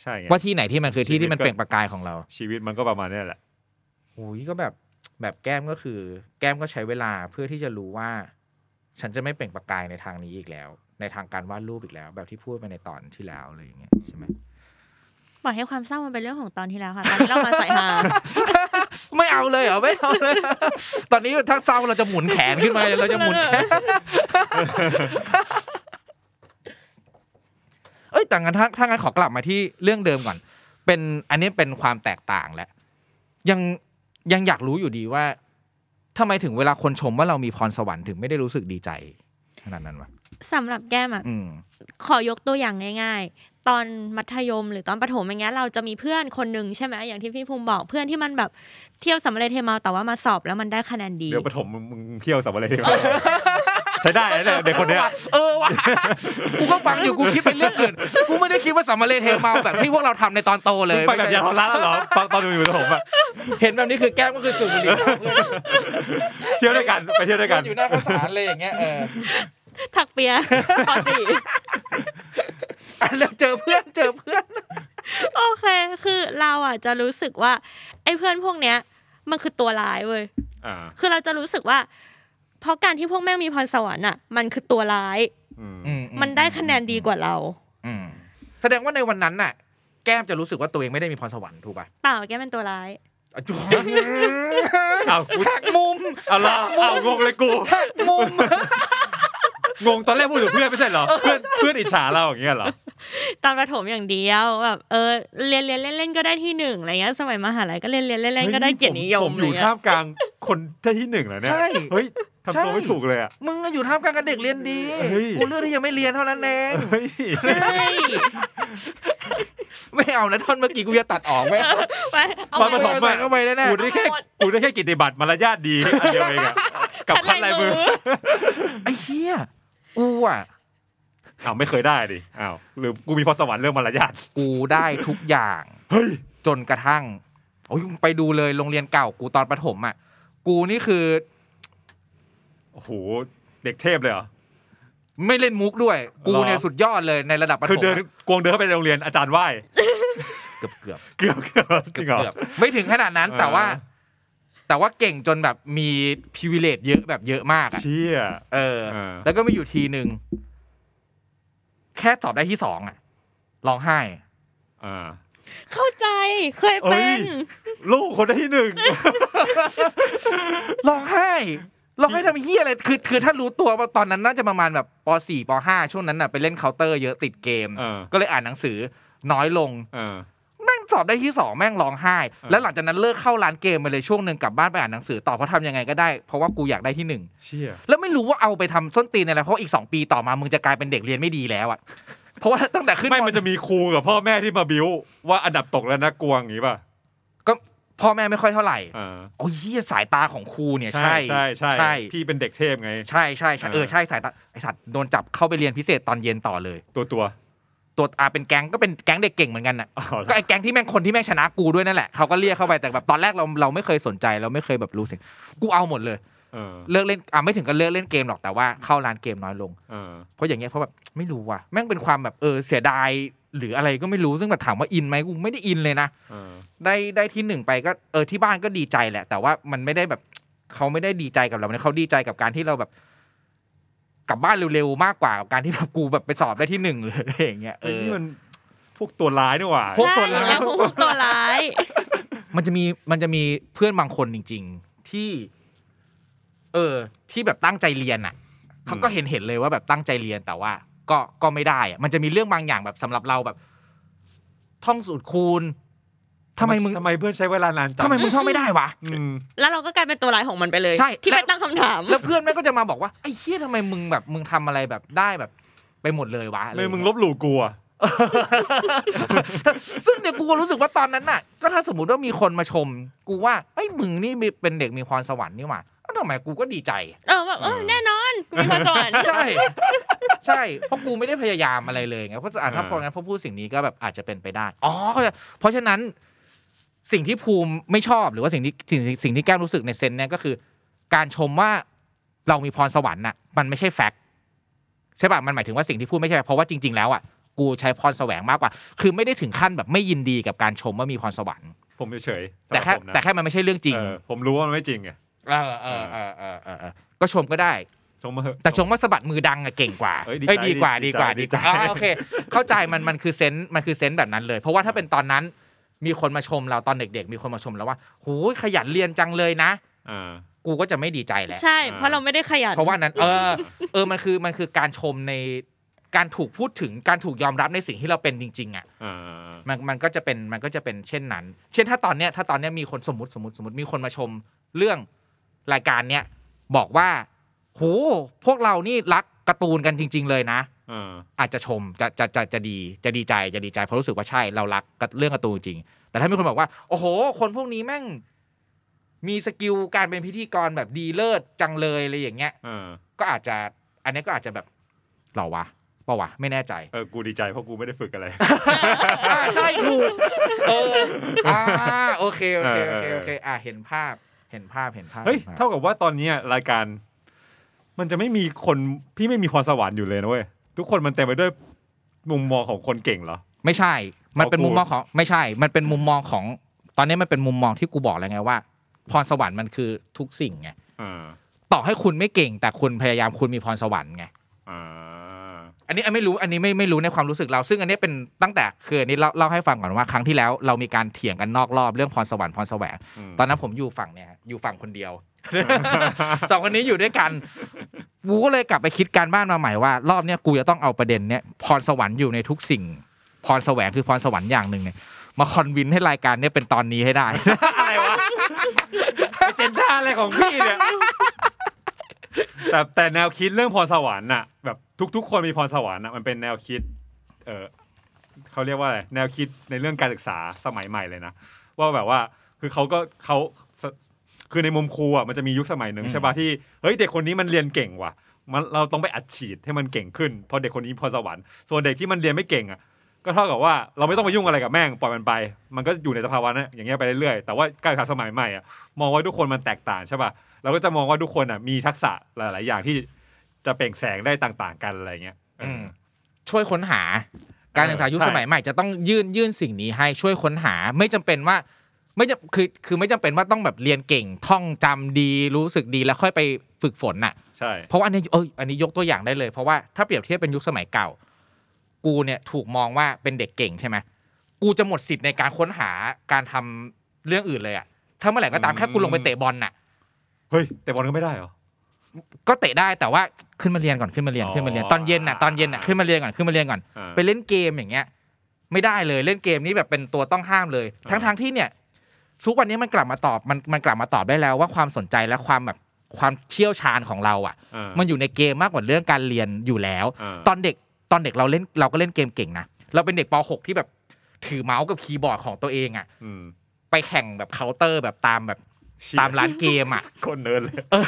ใช่ไงว่าที่ไหนที่มันคือที่ชีวิตที่มันก็เปล่งประกายของเรา ชีวิตมันก็ประมาณเนี้ยแหละโอ้ยก็แบบแบบแก้มก็คือ แก้มก็ใช้เวลาเพื่อที่จะรู้ว่า ฉันจะไม่เปล่งประกายในทางนี้อีกแล้ว ในทางการวาดรูปอีกแล้ว แบบที่พูดไปในตอนที่แล้วอะไรอย่างเงี้ยใช่ไหมปล่อยให้ความเศร้ามันเป็นเรื่องของตอนที่แล้วค่ะตอนนี้เรามาใส่ฮาไม่เอาเลยเหรอไม่เอาเลย ตอนนี้ถ้าเศร้าเราจะหมุนแขนขึ้นมาเราจะหมุนแขน เอ้ยแต่งั้นถ้าถ้างั้นขอกลับมาที่เรื่องเดิมก่อน เป็นอันนี้เป็นความแตกต่างแหละยังยังอยากรู้อยู่ดีว่าทำไมถึงเวลาคนชมว่าเรามีพรสวรรค์ถึงไม่ได้รู้สึกดีใจขนาดนั้นวะสำหรับแก้มอะอืมขอยกตัวอย่างง่าย ๆ ตอนมัธยมหรือตอนประถมอย่างเงี้ยเราจะมีเพื่อนคนหนึ่งใช่ไหมอย่างที่พี่ภูมิบอกเพื่อนที่มันแบบเที่ยวสำเร็จเทมาแต่ว่ามาสอบแล้วมันได้คะแนนดีเดี๋ยวปฐมมึงมึงเที่ยวสับอะไรที่ ใช้ได้นะเนี่ยเด็กคนเนี้ยเออว่ะกูก็ฟังอยู่กูคิดเป็นเรื่องอื่นกูไม่ได้คิดว่าสัมมาเลเทเมาแบบที่พวกเราทำในตอนโตเลมึงยไปแบบยาทอร้านแล้วเหรอตอนตอนมึงอยู่ปฐมอะเห็นแบบนี้คือแก้มก็คือสูบบุหรี่กับเพื่อนเที่ยวด้วยกันไปเที่ยวด้วยกันอยู่หน้าข้าวสารเลยอย่างเงี้ยเออถักเปียปสี่อะแล้วเจอเพื่อนเจอเพื่อน โอเค คือเราอะจะรู้สึกว่า ไอ้เพื่อนพวกเนี้ย มันคือตัวร้ายเว้ยอ่าคือเราจะรู้สึกว่า เพราะการที่พวกแม่งมีพรสวรรค์อะ มันคือตัวร้ายอืมอืมันได้คะแนนดีกว่าเราอืมแสดงว่าในวันนั้นน่ะ แก้มจะรู้สึกว่าตัวเองไม่ได้มีพรสวรรค์ถูกป่ะเปล่าแกเป็นตัวร้ายอะจุ๊เอากูหักมุมเอาละเอางงเลยกูหักมุมงงตอนแรกพูดถึงเพื่อนไม่ใช่เหรอเพื่อนเพื่อนอิจฉาเราอย่างเงี้ยเหรอตอนประถมอย่างเดียวแบบเออเรียนเรียนเล่นเล่นก็ได้ที่หนึ่งอะไรเงี้ยสมัยมหาลัยก็เรียนเรียนเล่นเล่นก็ได้เกียรตินิยมผมอยู่อะไรเงี้ท่ามกลางคนได้ที่หนึ่งเหรอเนี่ยใช่เฮ้ย ทำตัวไม่ถูกเลยอะ มึงอยู่ท่ามกลางกับเด็กเรียนดีเฮ้ย กูเลือกที่ยังไม่เรียนเท่านั้นเองเฮ้ยใช่ไม่เอานะท่อนเมื่อกี้กูจะตัดออกไม่เอาไปเอาตอนไปประถมใส่อะเข้าไปแน่ๆกูได้แค่เอาหมดกูได้แค่กิตติบัตรมารยาทดีอันเดียวเองอะกับคัดลายมือไอ้เหี้ยกูอะ อ้าวไม่เคยได้ดิอ้าวหรือกูมีพรสวรรค์เรื่องมารยาทกูได้ทุกอย่าง เฮ้ยจนกระทั่งโอ้ยไปดูเลยโรงเรียนเก่ากูตอนประถมอะ กูนี่คือ โอ้โหเด็กเทพเลยเหรอ ไม่เล่นมุกด้วย กูเหรอเนี่ยสุดยอดเลยในระดับประถมคือเดินกวงเดินเข้าไปในโรงเรียนอาจารย์ไหว้เกือบเกือบเกือบเกือบจเกืริอบงเหรอเกือบไม่ถึงขนาดนั้นแต่ว่าอ่า แต่ว่าเก่งจนแบบมีพิเวเลตเยอะแบบเยอะมากอะเชี่ยเออเออ แล้วก็มีอยู่ทีหนึ่งแค่สอบได้ที่สองอะร้องไห้อ่าเข้าใจเคยเป็นเอ้ยลูกคนได้ที่หนึ่งร้องไห้ ร้องไห้ทำเฮียอะไรคือคือถ้ารู้ตัวว่าตอนนั้นน่าจะประมาณแบบป .4 ป .5 ช่วงนั้นน่ะไปเล่นเคาน์เตอร์เยอะติดเกม เออ ก็เลยอ่านหนังสือน้อยลง เออ แม่งสอบได้ที่สองแม่งร้องไห้ออแล้วหลังจากนั้นเลิกเข้าร้านเกมไปเลยช่วงหนึ่งกลับบ้านไปอ่านหนังสือต่อเพราะทำยังไงก็ได้เพราะว่ากูอยากได้ที่หนึ่งเชี่ยแล้วไม่รู้ว่าเอาไปทำส้นตีนอะไรเพราะอีกสองปีต่อมามึงจะกลายเป็นเด็กเรียนไม่ดีแล้วอะเพราะว่าตั้งแต่ขึ้นไม่มันจะมีครูกับพ่อแม่ที่มาบิ้วว่าอันดับตกแล้วนะกวงอย่างงี้ป่ะก็ พ่อแม่ไม่ค่อยเท่าไหร่อ่าโอ้ยเหี้ยสายตาของครูเนี่ยใช่ใช่ใช่ใช่พี่เป็นเด็กเทพไง ใช่ใช่ใช่เออเออใช่สายตาไอสัตว์โดนจับเข้าไปเรียนพิเศษตอนเย็นต่อเลย ตัวตัวตัวอาเป็นแก๊งก็เป็นแก๊งเด็กเก่งเหมือนกันน่ะอ๋อก็ไอแก๊งที่แม่งคนที่แม่งชนะกูด้วยนั่นแหละเขาก็เรียกเข้าไปแต่แบบตอนแรกเราเราไม่เคยสนใจเราไม่เคยแบบรู้สึกกูเอาหมดเลยเออเลิกเล่นอะไม่ถึงกับเลิกเล่นเกมหรอกแต่ว่าเข้าร้านเกมน้อยลงเออเพราะอย่างเงี้ยเพราะแบบไม่รู้ว่ะแม่งเป็นความแบบเออเสียดาย หรืออะไรก็ไม่รู้ซึ่งแบบถามว่าอินไหมกูไม่ได้อินเลยนะเออได้ได้ที่หนึ่งไปก็เออที่บ้านก็ดีใจแหละ แต่ว่ามันไม่ได้แบบเขาไม่ได้ดีใจกับเราเนี่ยเขาดีใจกับการที่เราแบบกลับบ้านเร็วๆมากกว่ากับการที่แบบกูแบบไปสอบได้ที่หนึ่งหรืออะไรอย่างเงี้ยเอเอ้ยอนี่มันพวกตัวร้ายนี่หว่าพวกตัวร้ายใช่แล้วพวกตัวร้าย มันจะมีมันจะมีเพื่อนบางคนจริง ๆ ที่ เออ ที่แบบตั้งใจเรียนอะเขาก็เห็นเห็นเลยว่าแบบตั้งใจเรียนแต่ว่า ก็ก็ไม่ได้อะมันจะมีเรื่องบางอย่างแบบสำหรับเราแบบ ท่องสูตรคูณทำไมมึงทำไมเพื่อนใช้เวลานานจังทำไมมึงท่องไม่ได้วะอืมแล้วเราก็กลายเป็นตัวร้ายของมันไปเลยใช่ที่แล้ไปวตั้งคำถาม แล้วเพื่อนแม่งก็จะมาบอกว่าไอ้เฮียทำไมมึงแบบมึงทำอะไรแบบได้แบบ ไปหมดเลยวะอะไรไม่อย่างมึงเงี้ยลบหลู่กูอะซึ่งเดี๋ยวกูก็รู้สึกว่าตอนนั้นน่ะ ก็ถ้าสมมติว่ามีคนมาชม กูว่าไอ้ยมึงนี่มีเป็นเด็กมีพรสวรรค์นี่หว่า อ้าวทำไมกูก็ดีใจ เออแบบเออแน่นอนกูมีพรสวรรค์ใช่ ใช่เพราะกูไม่ได้พยายามอะไรเลยไงเพราะอะถ้าพองั้นพอพูดสิ่งนี้ก็แบบอาจจะเป็นไปได้อ๋อเข้าใจเพราะฉะนั้นสิ่งที่ภูมิไม่ชอบหรือว่าสิ่งที่สิ่งที่สิ่งที่แก้มรู้สึกในเซนส์เนี่ยก็คือ การชมว่าเรามีพรสวรรค์น่ะ มันไม่ใช่แฟกต์ใช่ป่ะมันหมายถึงว่าสิ่งที่พูดไม่ใช่ เพราะว่าจริง ๆ แล้วอะกูใช้พรแสวงมากกว่า คือไม่ได้ถึงขั้นแบบไม่ยินดีกับการชมว่ามีพรสวรรค์ ผมเฉยๆแต่แค่สำหรับผมนะแต่แค่มันไม่ใช่เรื่องจริงเออผมรู้ว่ามันไม่จริงไง เออเออเออเออเออเออก็ชมก็ได้ ชมมาเถอะ แต่ชมว่าสะบัดมือดังอะเก่งกว่าเอ้ยดีเอ้ยใจดีกว่าดีดีใจกว่าดีดีกว่าใจอ๋อโอเค เข้าใจมันมันคือเซนส์มันคือเซนส์แบบนั้นเลย เพราะว่าถ้าเป็นตอนนั้นมีคนมาชมเราตอนเด็ก ๆ มีคนมาชมเราว่าโหยขยันเรียนจังเลยนะ อ่า กูก็จะไม่ดีใจแหละใช่ เพราะเราไม่ได้ขยัน เพราะว่านั้นเออเออมันคือมันคือการชมในการถูกพูดถึงการถูกยอมรับในสิ่งที่เราเป็นจริงๆอะอ่า มันมันก็จะเป็นมันก็จะเป็นเช่นนั้น เช่นถ้าตอนเนี้ยถ้าตอนเนี้ยมีคนสมมติสมมติสมมติมีคนมาชมเรื่อง รายการเนี้ยบอกว่าโหพวกเรานี่รักการ์ตูนกันจริง ๆ เลยนะอ่าอาจจะชมจะจะจะจะดีจะดีใจจะดีใจเพราะรู้สึกว่าใช่เรารักกับเรื่องการ์ตูนจริง แต่ถ้ามีคนบอกว่า โอ้โห คนพวกนี้แม่ง มี skill การเป็นพิธีกรแบบดีเลิศจังเลยอะไรอย่างเงี้ยอ่าก็อาจจะ อันนี้ก็อาจจะแบบหรอวะเปล่าวะไม่แน่ใจเออกูดีใจเพราะกูไม่ได้ฝึกอะไรอ่าใช่ถูกเอออ่าโอเคโอเคโอเคเออเออโอเค อ่าเห็นภาพ เห็นภาพเห็นภาพเฮ้ยห็นภพเท่ากับว่าตอนเนี้ยรายการ มันจะไม่มีคนพี่ไม่มีพรสวรรค์อยู่เลยนะเว้ยทุกคนมันเต็มไปด้วยมุมมองของคนเก่งเหรอ ไม่ใช่ มันเป็นเอากูมุมมองของไม่ใช่ มันเป็นมุมมองของ ตอนนี้มันเป็นมุมมองที่กูบอกแล้วไงว่า พรสวรรค์มันคือทุกสิ่งไงอ่าต่อให้คุณไม่เก่ง แต่คุณพยายามคุณมีพรสวรรค์ไง อ่าอันนี้อันไม่รู้อันนี้ไม่ไม่รู้ในความรู้สึกเรา ซึ่งอันนี้เป็นตั้งแต่คืออันนี้เล่าเล่าให้ฟังก่อนว่าครั้งที่แล้วเรามีการเถียงกันนอกรอบเรื่องพรสวรรค์พรแสวงอืมตอนนั้นผมอยู่ฝั่งเนี่ยอยู่ฝั่งคนเดียวสองคนนี้อยู่ด้วยกันกูก็เลยกลับไปคิดการบ้านมาใหม่ว่า รอบเนี้ยกูจะต้องเอาประเด็นเนี้ยพรสวรรค์อยู่ในทุกสิ่ง พรแสวงคือพรสวรรค์อย่างหนึ่งเนี่ยมาคอนวินให้รายการเนี้ยเป็นตอนนี้ให้ได้ อะไรวะไอเจนด้าอะไรของพี่เนี่ยแต่แต่แนวคิดเรื่องพรสวรรค์น่ะ แบบ ทุก ๆ คนมีพรสวรรค์น่ะมันเป็นแนวคิด เออเขาเรียกว่าอะไรแนวคิดในเรื่องการศึกษาสมัยใหม่เลยนะ ว่าแบบว่าคือเขาก็เขาคือในมุมครูอะมันจะมียุคสมัยหนึ่งอืมใช่ป่ะที่เฮ้ยเด็กคนนี้มันเรียนเก่งว่ะ มันเราต้องไปอัดฉีดให้มันเก่งขึ้นเพราะเด็กคนนี้พรสวรรค์ส่วนเด็กที่มันเรียนไม่เก่งอะก็เท่ากับว่าเราไม่ต้องไปยุ่งอะไรกับแม่งปล่อยมันไป มันก็อยู่ในสภาวะนั้นอย่างเงี้ยไปเรื่อยๆแต่ว่าการศึกษาสมัยใหม่อะมองว่าทุกคนมันแตกต่างใช่ป่ะเราก็จะมองว่าทุกคนอะมีทักษะหลาย ๆ อย่างที่ จะเปล่งแสงได้ต่างๆ กันอะไรเงี้ยเอออมช่วยค้นหาการศึกษายุคใช่สมัยใหม่จะต้องยื่นยื่นสิ่งนี้ให้ช่วยค้นหาไม่จำเป็นว่าไม่จะคือคือไม่จำเป็นว่าต้องแบบเรียนเก่งท่องจำดีรู้สึกดีแล้วค่อยไปฝึกฝนน่ะใช่เพราะว่าอันนี้เอออันนี้ยกตัวอย่างได้เลย เพราะว่าถ้าเปรียบเทียบเป็นยุคสมัยเก่า กูเนี่ยถูกมองว่าเป็นเด็กเก่งใช่ไหมกูจะหมดสิทธิ์ในการค้นหาการทำเรื่องอื่นเลยอะถ้าเมื่อไหร่ก็ตามแค่กูลงไปเตะบอลน่ะเฮ้ยแต่บอลก็ไม่ได้เหรอ ก็เตะได้แต่ว่าขึ้นมาเรียนก่อนขึ้นมาเรียนอ๋อขึ้นมาเรียนตอนเย็นน่ะตอนเย็นน่ะขึ้นมาเรียนก่อนขึ้นมาเรียนก่อนอ่าไปเล่นเกมอย่างเงี้ย ไม่ได้เลยเล่นเกมนี้แบบเป็นตัวต้องห้ามเลยอ่าทั้งทางๆที่เนี่ยทุกวันนี้มันกลับมาตอบมันมันกลับมาตอบได้แล้วว่าความสนใจและความแบบความเชี่ยวชาญของเราอะอ่ามันอยู่ในเกมมากกว่าเรื่องการเรียนอยู่แล้วอ่าตอนเด็กตอนเด็กเราเล่นเราก็เล่นเกมเก่งนะเราเป็นเด็กป .6 ที่แบบถือเมาส์กับคีย์บอร์ดของตัวเองอะอืมไปแข่งแบบเคาน์เตอร์แบบตามแบบเชี่ย ตามร้านเกมอะคนเนิร์ดเลยเออ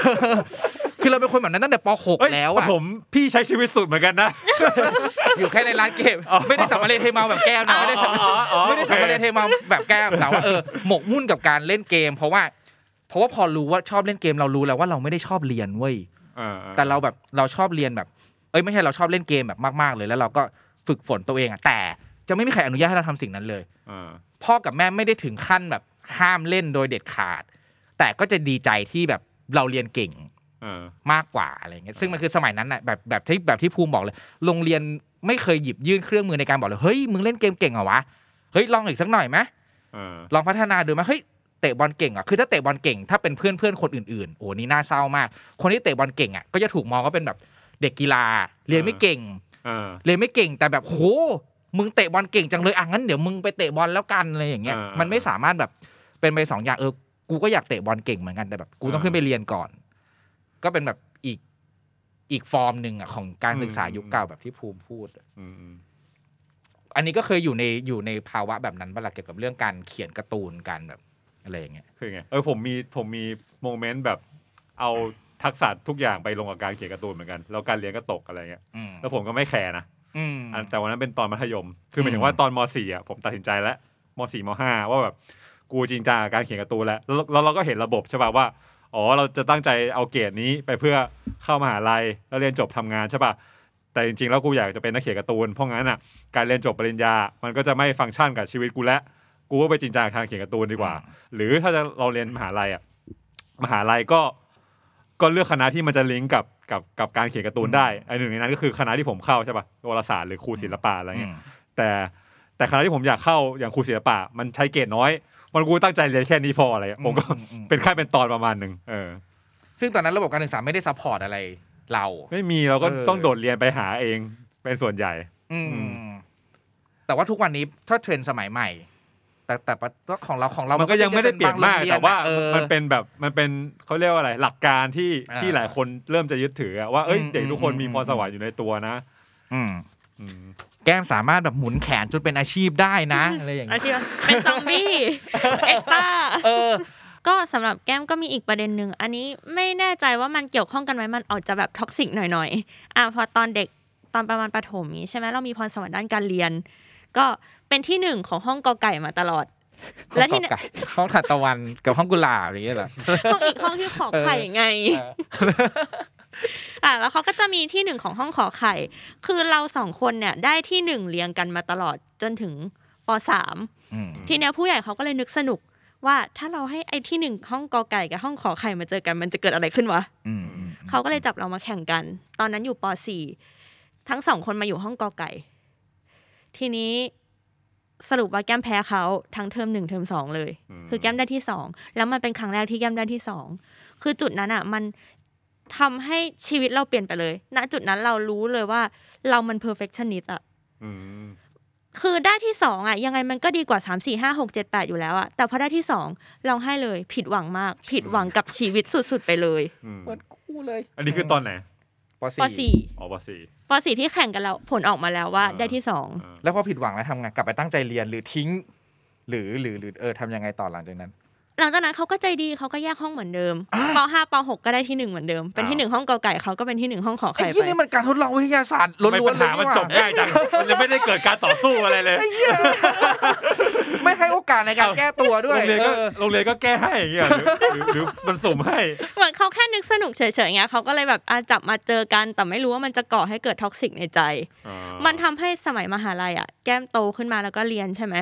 คือเราเป็นคนแบบนั้นตั้งแต่ปเอ้ย .6 แล้วประถมพี่ใช้ชีวิตสุดเหมือนกันนะ อยู่แค่ในร้านเกมอ๋อไม่ได้สำมะเลเทเมาแบบแก้มนะไม่ได้สัมอ๋ออ๋อไม่ได้สำมะเลโอเคเทเมาแบบแก้มแต่ว่าเออหมกมุ่นกับการเล่นเกม เพราะว่า เพราะว่าพอรู้ว่าชอบเล่นเกมเรารู้แล้วว่าเราไม่ได้ชอบเรียนเว้ยอ่าแต่เราแบบเราชอบเรียนแบบ เอ้ยไม่ใช่เราชอบเล่นเกมแบบมากๆเลยแล้วเราก็ฝึกฝนตัวเองอะแต่จะไม่มีใครอนุญาตให้เราทำสิ่งนั้นเลยอ่าพ่อกับแม่ไม่ได้ถึงขั้นแบบห้ามเล่นโดยเด็ดขาด แต่ก็จะดีใจที่แบบเราเรียนเก่งอ่ามากกว่าอะไรเงี้ยซึ่งมันคือสมัยนั้นน่ะแบบแบบที่แบบที่ภูมิบอกเลย โรงเรียนไม่เคยหยิบยื่นเครื่องมือในการบอกเลยเฮ้ยมึงเล่นเกมเก่งเหรอวะเฮ้ยลองอีกสักหน่อยไหมอ่าลองพัฒนาดูไหมเฮ้ยเตะบอลเก่งอะคือถ้าเตะบอลเก่งถ้าเป็นเพื่อนเพื่อนคนอื่นๆโอ้นี่น่าเศร้ามาก คนที่เตะบอลเก่งอะก็จะถูกมองว่าเป็นแบบเด็กกีฬา เรียนไม่เก่งอ่าเรียนไม่เก่งแต่แบบโหมึงเตะบอลเก่งจังเลยอะงั้นเดี๋ยวมึงไปเตะบอลแล้วกันอะไรอย่างเงี้ยอ่ามัมันไม่สามารถแบบเป็นไปสองอย่างเออ กูก็อยากเตะบอลเก่งเหมือนกันแต่แบบกูต้องอ่าขึ้นไปเรียนก่อน ก็เป็นแบบอีกอีกฟอร์มหนึ่งอะของการศึกษาอืมยุคเก่าแบบที่ภูมิพูดอะอืมอืมอันนี้ก็เคยอยู่ในอยู่ในภาวะแบบนั้นเวลาเกี่ยวกับเรื่องการเขียนการ์ตูนการแบบอะไรอย่างเงี้ยคือไงเออผมมีผมมีโมเมนต์แบบเอาทักษะทุกอย่างไปลงกับการเขียนการ์ตูนเหมือนกัน แล้วการเรียนก็ตกอะไรเงี้ยอืมแล้วผมก็ไม่แคร์นะอืมอันแต่วันนั้นเป็นตอนมัธยม คือหมายถึอืงมว่าตอนม .4 อะผมตัดสินใจแล้วม .4 ม .5 ว่าแบบ กูจริงจังกับการเขียนการ์ตูนแล้วแล้วแล้วเราก็เห็นระบบใช่ป่ะว่าอ๋อเราจะตั้งใจเอาเกรดนี้ไปเพื่อเข้ามหาลัยแล้วเรียนจบทำงานใช่ป่ะแต่จริงๆแล้วกูอยากจะเป็นนักเขียนการ์ตูนเพราะงั้นอะการเรียนจบปริญญา มันก็จะไม่ฟังก์ชันกับชีวิตกูแล้วกูก็ไปจริงจังกับการเขียนการ์ตูนดีกว่า หรือถ้าจะเราเรียนมหาลัยอะมหาลัยก็ก็เลือกคณะที่มันจะลิงก์กับกับกับการเขียนการ์ตูนได้ไอ้หนึ่งในนั้นก็คือคณะที่ผมเข้าใช่ป่ะวารสารหรือครูศิลปะอะไรเงี้ยแต่แต่คณะที่ผมอยากเข้าอย่างครูศิลปะมันใช้เกรดน้อย มันกูตั้งใจเรียนแค่นี้พออะไรเงี้ยผมก็อือืมเป็นค่ายเป็นตอนประมาณหนึ่งเออ ซึ่งตอนนั้นระบบการศึกษาไม่ได้ support อะไร เรา ไม่มีเราก็เออต้องโดดเรียนไปหาเองเป็นส่วนใหญ่ อืมอืมแต่ว่าทุกวันนี้ถ้าเทรนด์สมัยใหม่แต่แต่แต่ของเราของเรามัมันก็ยังไม่ได้เปลี่ยนมากแต่ว่าเออมันเป็นแบบมันเป็นเขาเรียกว่าอะไร หลักการที่อ่าที่หลายคนเริ่มจะยึดถืออะว่าเอ้ยอืมเด็กทุกคนอืมมีพรสวรรค์อยู่ในตัวนะ อืมอืม แก้มสามารถแบบหมุนแขนจนเป็นอาชีพได้นะอะไรอย่างอาเงี้ยชีพเป็นซอมบี้เอ็กต้าเออก็สำหรับแก้มก็มีอีกประเด็นหนึ่งอันนี้ไม่แน่ใจว่ามันเกี่ยวข้องกันไหมมันออกจะแบบ toxic หน่อยๆอะพอตอนเด็กตอนประมาณประถมนี้ใช่ไหมเรามีพรสวรรค์ด้านการเรียน ก็เป็นที่หนึ่งของห้องกอไก่มาตลอด และห้องที่กอไก่ห้องทานตะวันกับห้องกุหลาบอย่างเงี้ยเหรอห้องอีกห้องที่ขอไข่ไง อะแล้วเขาก็จะมีที่หนึ่งของห้องขอไข่ คือเราสองคนเนี่ยได้ที่หนึ่งเรียงกันมาตลอดจนถึงปสามอืมทีเนี้ยผู้ใหญ่เขาก็เลยนึกสนุกว่าถ้าเราให้ไอ้ที่หนึ่งห้องกอไก่กับห้องขอไข่มาเจอกันมันจะเกิดอะไรขึ้นวะอืมเขาก็เลยจับเรามาแข่งกัน ตอนนั้นอยู่ป .4 ทั้งสองคนมาอยู่ห้องกอไก่ ทีนี้สรุปว่าแก้มแพ้เขาทั้งเทอมหนึ่งเทอมสองเลยอืมคือแก้มได้ที่สองแล้วมันเป็นครั้งแรกที่แก้มได้ที่สองคือจุดนั้นอะ มัน ทำให้ชีวิตเราเปลี่ยนไปเลย ณ จุดนั้นเรารู้เลยว่าเรามัน perfectionist อะอืมคือได้ที่สองอะยังไงมันก็ดีกว่าสามสี่ห้าหกเจ็ดแปดอยู่แล้วอะแต่พอได้ที่สองร้องไห้เลย ผิดหวังมาก ผิดหวังกับชีวิตสุดๆไปเลยอืมเปิดคู่เลย อันนี้คือตอนไหนปปสี่สี่อ๋อปสี่ปสี่ที่แข่งกันแล้วผลออกมาแล้วว่าอ่าได้ที่สองอ่าแล้วพอผิดหวังแล้วทำไงกลับไปตั้งใจเรียนหรือทิ้ง หรือหรือหรือเออทำยังไงต่อหลังจากนั้น หลังจากนั้นเขาก็ใจดีเขาก็แยกห้องเหมือนเดิมปห้าปหกก็ได้ที่หนึ่งเหมือนเดิม เป็นที่หนึ่งห้องกอไก่เขาก็เป็นที่หนึ่งห้องขอไอ้ไข่ที่ไปนี่มันการทดลองวิทยาศาสตร์ล้ทำไมวปันญๆเลยหามันนี่หว่าจบง่ายจังมันยังไม่ได้เกิดการต่อสู้อะไรเลยไอ้เหี้ยไม่ให้โอกาสในการแก้ตัวด้วยโรงเรียนก็เออโรงเรียนก็แก้ให้อย่างเงี้ยหรือหรือหรือมันสุ่มให้เหมือนเขาแค่นึกสนุกเฉยๆเงี้ยเขาก็เลยแบบอะจับมาเจอกันแต่ไม่รู้ว่ามันจะก่อให้เกิด toxic ในใจ มันทำให้สมัยมหาลัยอะแก้มโตขึ้นมาแล้วก็เรียนใช่ไหม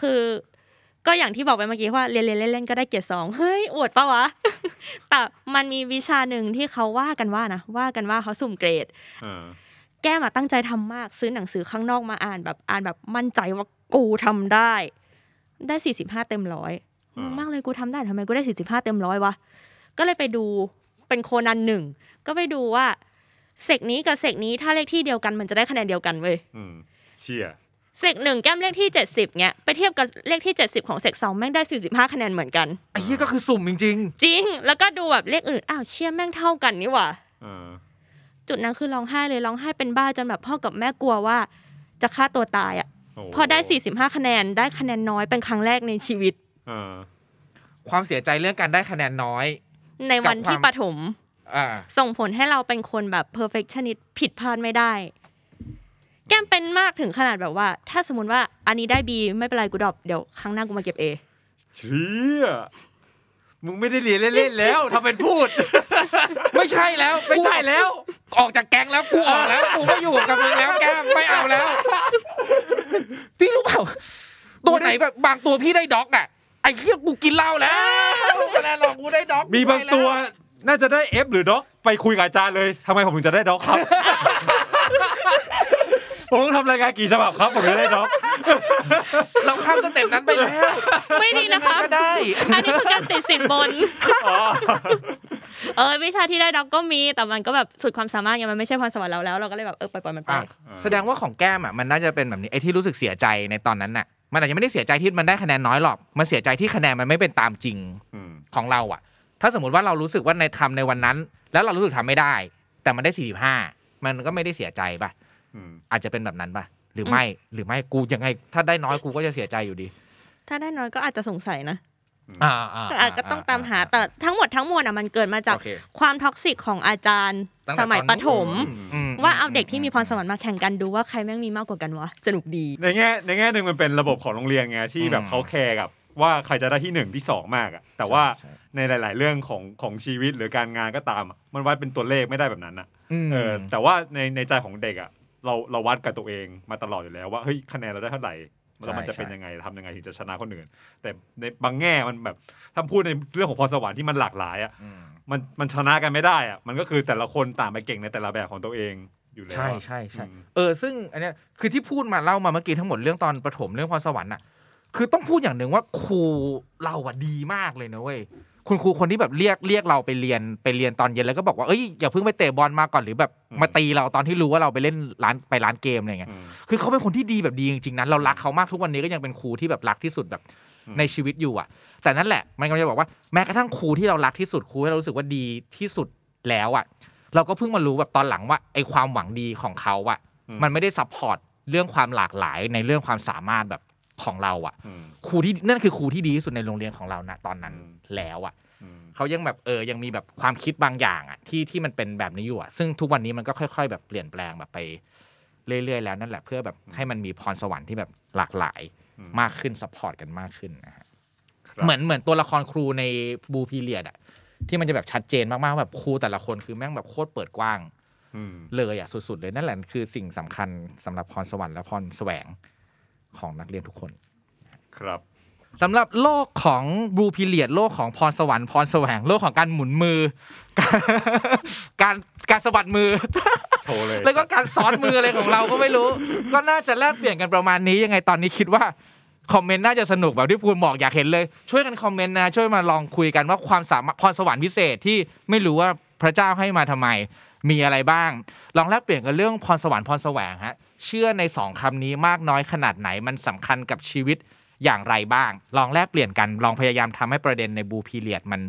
คือ ก็อย่างที่บอกไปเมื่อกี้ว่าเรียนเรียนเล่นๆก็ได้เกียรติสองเฮ้ยอวดปะวะ แต่มันมีวิชาหนึ่งที่เขาว่ากันว่านะว่ากันว่าเขาสุ่มเกรดอ่าแก้มอะตั้งใจทำมากซื้อหนังสือข้างนอกมาอ่านแบบอ่านแบบมั่นใจว่ากูทำได้ ได้สี่สิบห้าเต็มร้อยงงมากเลยกูทำได้ทำไมกูได้สี่สิบห้าเต็มร้อยวะก็เลยไปดูเป็นโคนันหนึ่งก็ไปดูว่าเสกนี้กับเสกนี้ถ้าเลขที่เดียวกันมันจะได้คะแนนเดียวกันเว้ยอืมเชียร์ เสกหนึ่งแก้มเลขที่เจ็ดสิบเงี้ยไปเทียบกับเลขที่เจ็ดสิบของเสกสองแม่งได้สี่สิบห้าคะแนนเหมือนกันไอ้เหี้ยก็คือสุ่มจริง จริง แล้วก็ดูแบบเลขอื่นอ้าวเชี่ยแม่งเท่ากันนี่หว่าอ่าจุดนั้นคือร้องไห้เลยร้องไห้เป็นบ้าจนแบบพ่อกับแม่กลัวว่า จะฆ่าตัวตายอะโอ้พอได้ 45 คะแนนได้คะแนนน้อยเป็นครั้งแรกในชีวิต อ่าๆความเสียใจเรื่องการได้คะแนนน้อย ในวันที่กับความประถมอ่าส่งผลให้เราเป็นคนแบบ perfectionist ผิดพลาดไม่ได้ แก้มเป็นมากถึงขนาดแบบว่า ถ้าสมมติว่าอันนี้ได้ B ไม่เป็นไรกูดรอปเดี๋ยวครั้งหน้ากูมาเก็บ A เชียมึงไม่ได้เรียนเล่นๆแล้วทำเป็นพูด ไม่ใช่แล้วไม่ใช่แล้ว ออกจากแก๊งแล้วกูออกแล้วกูไม่อยู่กับมึงแล้วแก้มไม่เอาแล้ว พี่รู้เปล่าตัวไหนแบบบางตัวพี่ได้ด็อกอะไอ้เหี้ยกูกินเหล้าแล้วคะแนนหรอกกูได้ด็อกมีบางตัว น่าจะได้ F หรือด็อกไปคุยกับอาจารย์เลยทำไมผมถึงจะได้ด็อกครับ ผมต้องทำรายการกี่ฉบับครับผมถึงจะได้ด็อกเราข้ามสเต็ปนั้นไปแล้วไม่ดีนะคะก็ได้ อันนี้คือการติดสินบนอ๋อเออวิชาที่ได้ด็อกก็มีแต่มันก็แบบสุดความสามารถไงมันไม่ใช่พรสวรรค์เราแล้วเราก็เลยแบบเออปล่อยๆมันไปอะแสดงว่าของแก้มอะมันน่าจะเป็นแบบนี้ไอ้ที่รู้สึกเสียใจในตอนนั้นน่ะมันอาจจะไม่ได้เสียใจที่มันได้คะแนนน้อยหรอก มันเสียใจที่คะแนนมันไม่เป็นตามจริงอืมของเราอะ ถ้าสมมติว่าเรารู้สึกว่าในทำในวันนั้น แล้วเรารู้สึกทำไม่ได้ แต่มันได้45มันก็ไม่ได้เสียใจป่ะ อืมอาจจะเป็นแบบนั้นป่ะ หรือไม่หรือไม่กูยังไง ถ้าได้น้อยกูก็จะเสียใจอยู่ดี ถ้าได้น้อยก็อาจจะสงสัยนะอ่าอ่าแต่อาจก็ต้องตามหาแต่ทั้งหมดทั้งมวลอะมันเกิดมาจากโอเคความ toxic ของอาจารย์ตั้งแต่สมัยตอนประถมอืมว่าเอาเด็กที่มีพรสวรรค์มาแข่งกันดูว่าใครแม่งมีมากกว่ากันวะสนุกดีในแง่ในแง่หนึ่งมันเป็นระบบของโรงเรียนไงที่แบบเขา care กับว่าใครจะได้ที่หนึ่งที่สองมากอะแต่ว่าใช่ในหลาย ๆ เรื่องของของชีวิตหรือการงานก็ตามอะมันวัดเป็นตัวเลขไม่ได้แบบนั้นอะมเออแต่ว่าในในใจของเด็กอะ เราเราวัดกับตัวเองมาตลอดอยู่แล้วว่าเฮ้ยคะแนนเราได้เท่าไหร่แล้วมันจะเป็นยังไงทำยังไงถึงจะชนะคนอื่น แต่ในบางแง่มันแบบถ้าพูดในเรื่องของพรสวรรค์ที่มันหลากหลายอะอืมมันมันชนะกันไม่ได้อะมันก็คือแต่ละคนต่างไปเก่งในแต่ละแบบของตัวเองอยู่แล้วใช่อะใช่ใช่อืมเออซึ่งอันเนี้ยคือที่พูดมาเล่ามาเมื่อกี้ทั้งหมดเรื่องตอนประถมเรื่องพรสวรรค์อะคือต้องพูดอย่างหนึ่งว่าครูเราอะดีมากเลยนะเว้ย คุณครูคนที่แบบเรียกเรียกเราไปเรียนไปเรียนตอนเย็นแล้วก็บอกว่าเอ้ยอย่าเพิ่งไปเตะบอลมาก่อนหรือแบบมาตีเราตอนที่รู้ว่าเราไปเล่นร้านไปร้านเกมอะไรเงี้ยอืมคือเขาเป็นคนที่ดีแบบดีจริงๆนะเรารักเขามากทุกวันนี้ก็ยังเป็นครูที่แบบรักที่สุดแบบอืมในชีวิตอยู่อะ แต่นั่นแหละมันก็จะบอกว่าแม้กระทั่งครูที่เรารักที่สุดครูที่เรารู้สึกว่าดีที่สุดแล้วอะ เราก็เพิ่งมารู้แบบตอนหลังว่าไอ้ความหวังดีของเขาอะอืมันไม่ได้ support เรื่องความหลากหลายในเรื่องความสามารถแบบ ของเราอะอืมครูที่นั่นคือครูที่ดีที่สุดในโรงเรียนของเรานะตอนนั้นอืมแล้วอะอืมเขายังแบบเออยังมีแบบความคิดบางอย่างอะที่ที่มันเป็นแบบนี้อยู่อะซึ่งทุกวันนี้มันก็ค่อย ๆ แบบเปลี่ยนแปลงแบบไปเรื่อยๆแล้วนั่นแหละเพื่อแบบให้มันมีพรสวรรค์ที่แบบหลากหลายอืมมากขึ้น support กันมากขึ้นนะฮะครับเหมือนเหมือนตัวละครครูใน Blue Period อะที่มันจะแบบชัดเจนมากๆว่าแบบครูแต่ละคนคือแม่งแบบโคตรเปิดกว้างอืมเลยอะสุดๆเลยนั่นแหละคือสิ่งสำคัญสำหรับพรสวรรค์และพรแสวง ของนักเรียนทุกคน ครับสำหรับโลกของบลูพิเลียดโลกของพรสวรรค์พรแสวงโลกของการหมุนมือ การการสะบัดมือโชว์เลยแล้วก็การซ้อนมืออะไรของเราก็ไม่รู้ ก็น่าจะแลกเปลี่ยนกันประมาณนี้ยังไงตอนนี้คิดว่าคอมเมนต์น่าจะสนุกแบบที่พูนบอกอยากเห็นเลย ช่วยกันคอมเมนต์นะช่วยมาลองคุยกันว่าความสามารถพรสวรรค์พิเศษที่ไม่รู้ว่าพระเจ้าให้มาทำไม มีอะไรบ้าง ลองแลกเปลี่ยนกันเรื่องพรสวรรค์พรแสวงฮะเชื่อในสองคำนี้มากน้อยขนาดไหนมันสำคัญกับชีวิตอย่างไรบ้าง ลองแลกเปลี่ยนกันลองพยายามทำให้ประเด็นในบูพีเลียดมัน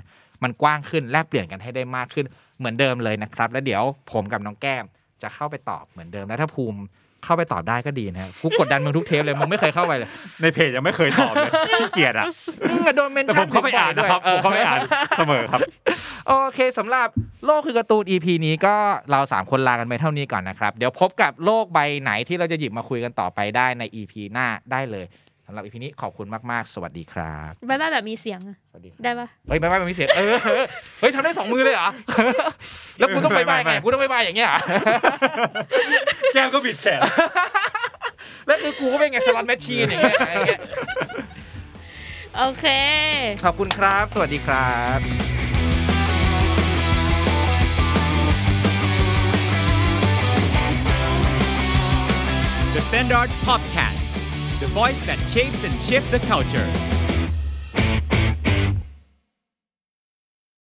มันกว้างขึ้นแลกเปลี่ยนกันให้ได้มากขึ้นเหมือนเดิมเลยนะครับ แล้วเดี๋ยวผมกับน้องแก้มจะเข้าไปตอบเหมือนเดิมแล้วถ้าภูมิ เข้าไปตอบได้ก็ดีนะกูกดดันมึงทุกเทปเลยมึงไม่เคยเข้าไปเลย ในเพจยังไม่เคยตอบเลยขี้เกียจอะมึงอะโดน mention แต่ผมเข้าไปอ่านนะครับด้วยผมเข้าไปอ่านเสมอครับ โอเคสำหรับโลกคือการ์ตูน EP นี้ก็เราสามคนลากันไปเท่านี้ก่อนนะครับ เดี๋ยวพบกับโลกใบไหนที่เราจะหยิบมาคุยกันต่อไปได้ใน EP หน้าได้เลยสำหรับ EP นี้ขอบคุณมากๆ สวัสดีครับ bye bye แบบมีเสียงอะสวัสดีครับได้ปะเฮ้ย bye bye มันมีเสียงเออเฮ้ยทำได้สองมือเลยเหรอแล้วกูต้อง bye bye ไม่ไงไม่กูต้อง bye bye อย่างเงี้ยเหรอแก้มก็บิดแขนแล้วคือกูก็เป็นไง slot machine อย่างเงี้ยอย่างเงี้ยโอเค ขอบคุณครับ สวัสดีครับ The Standard Podcast, the voice that shapes and shifts the culture.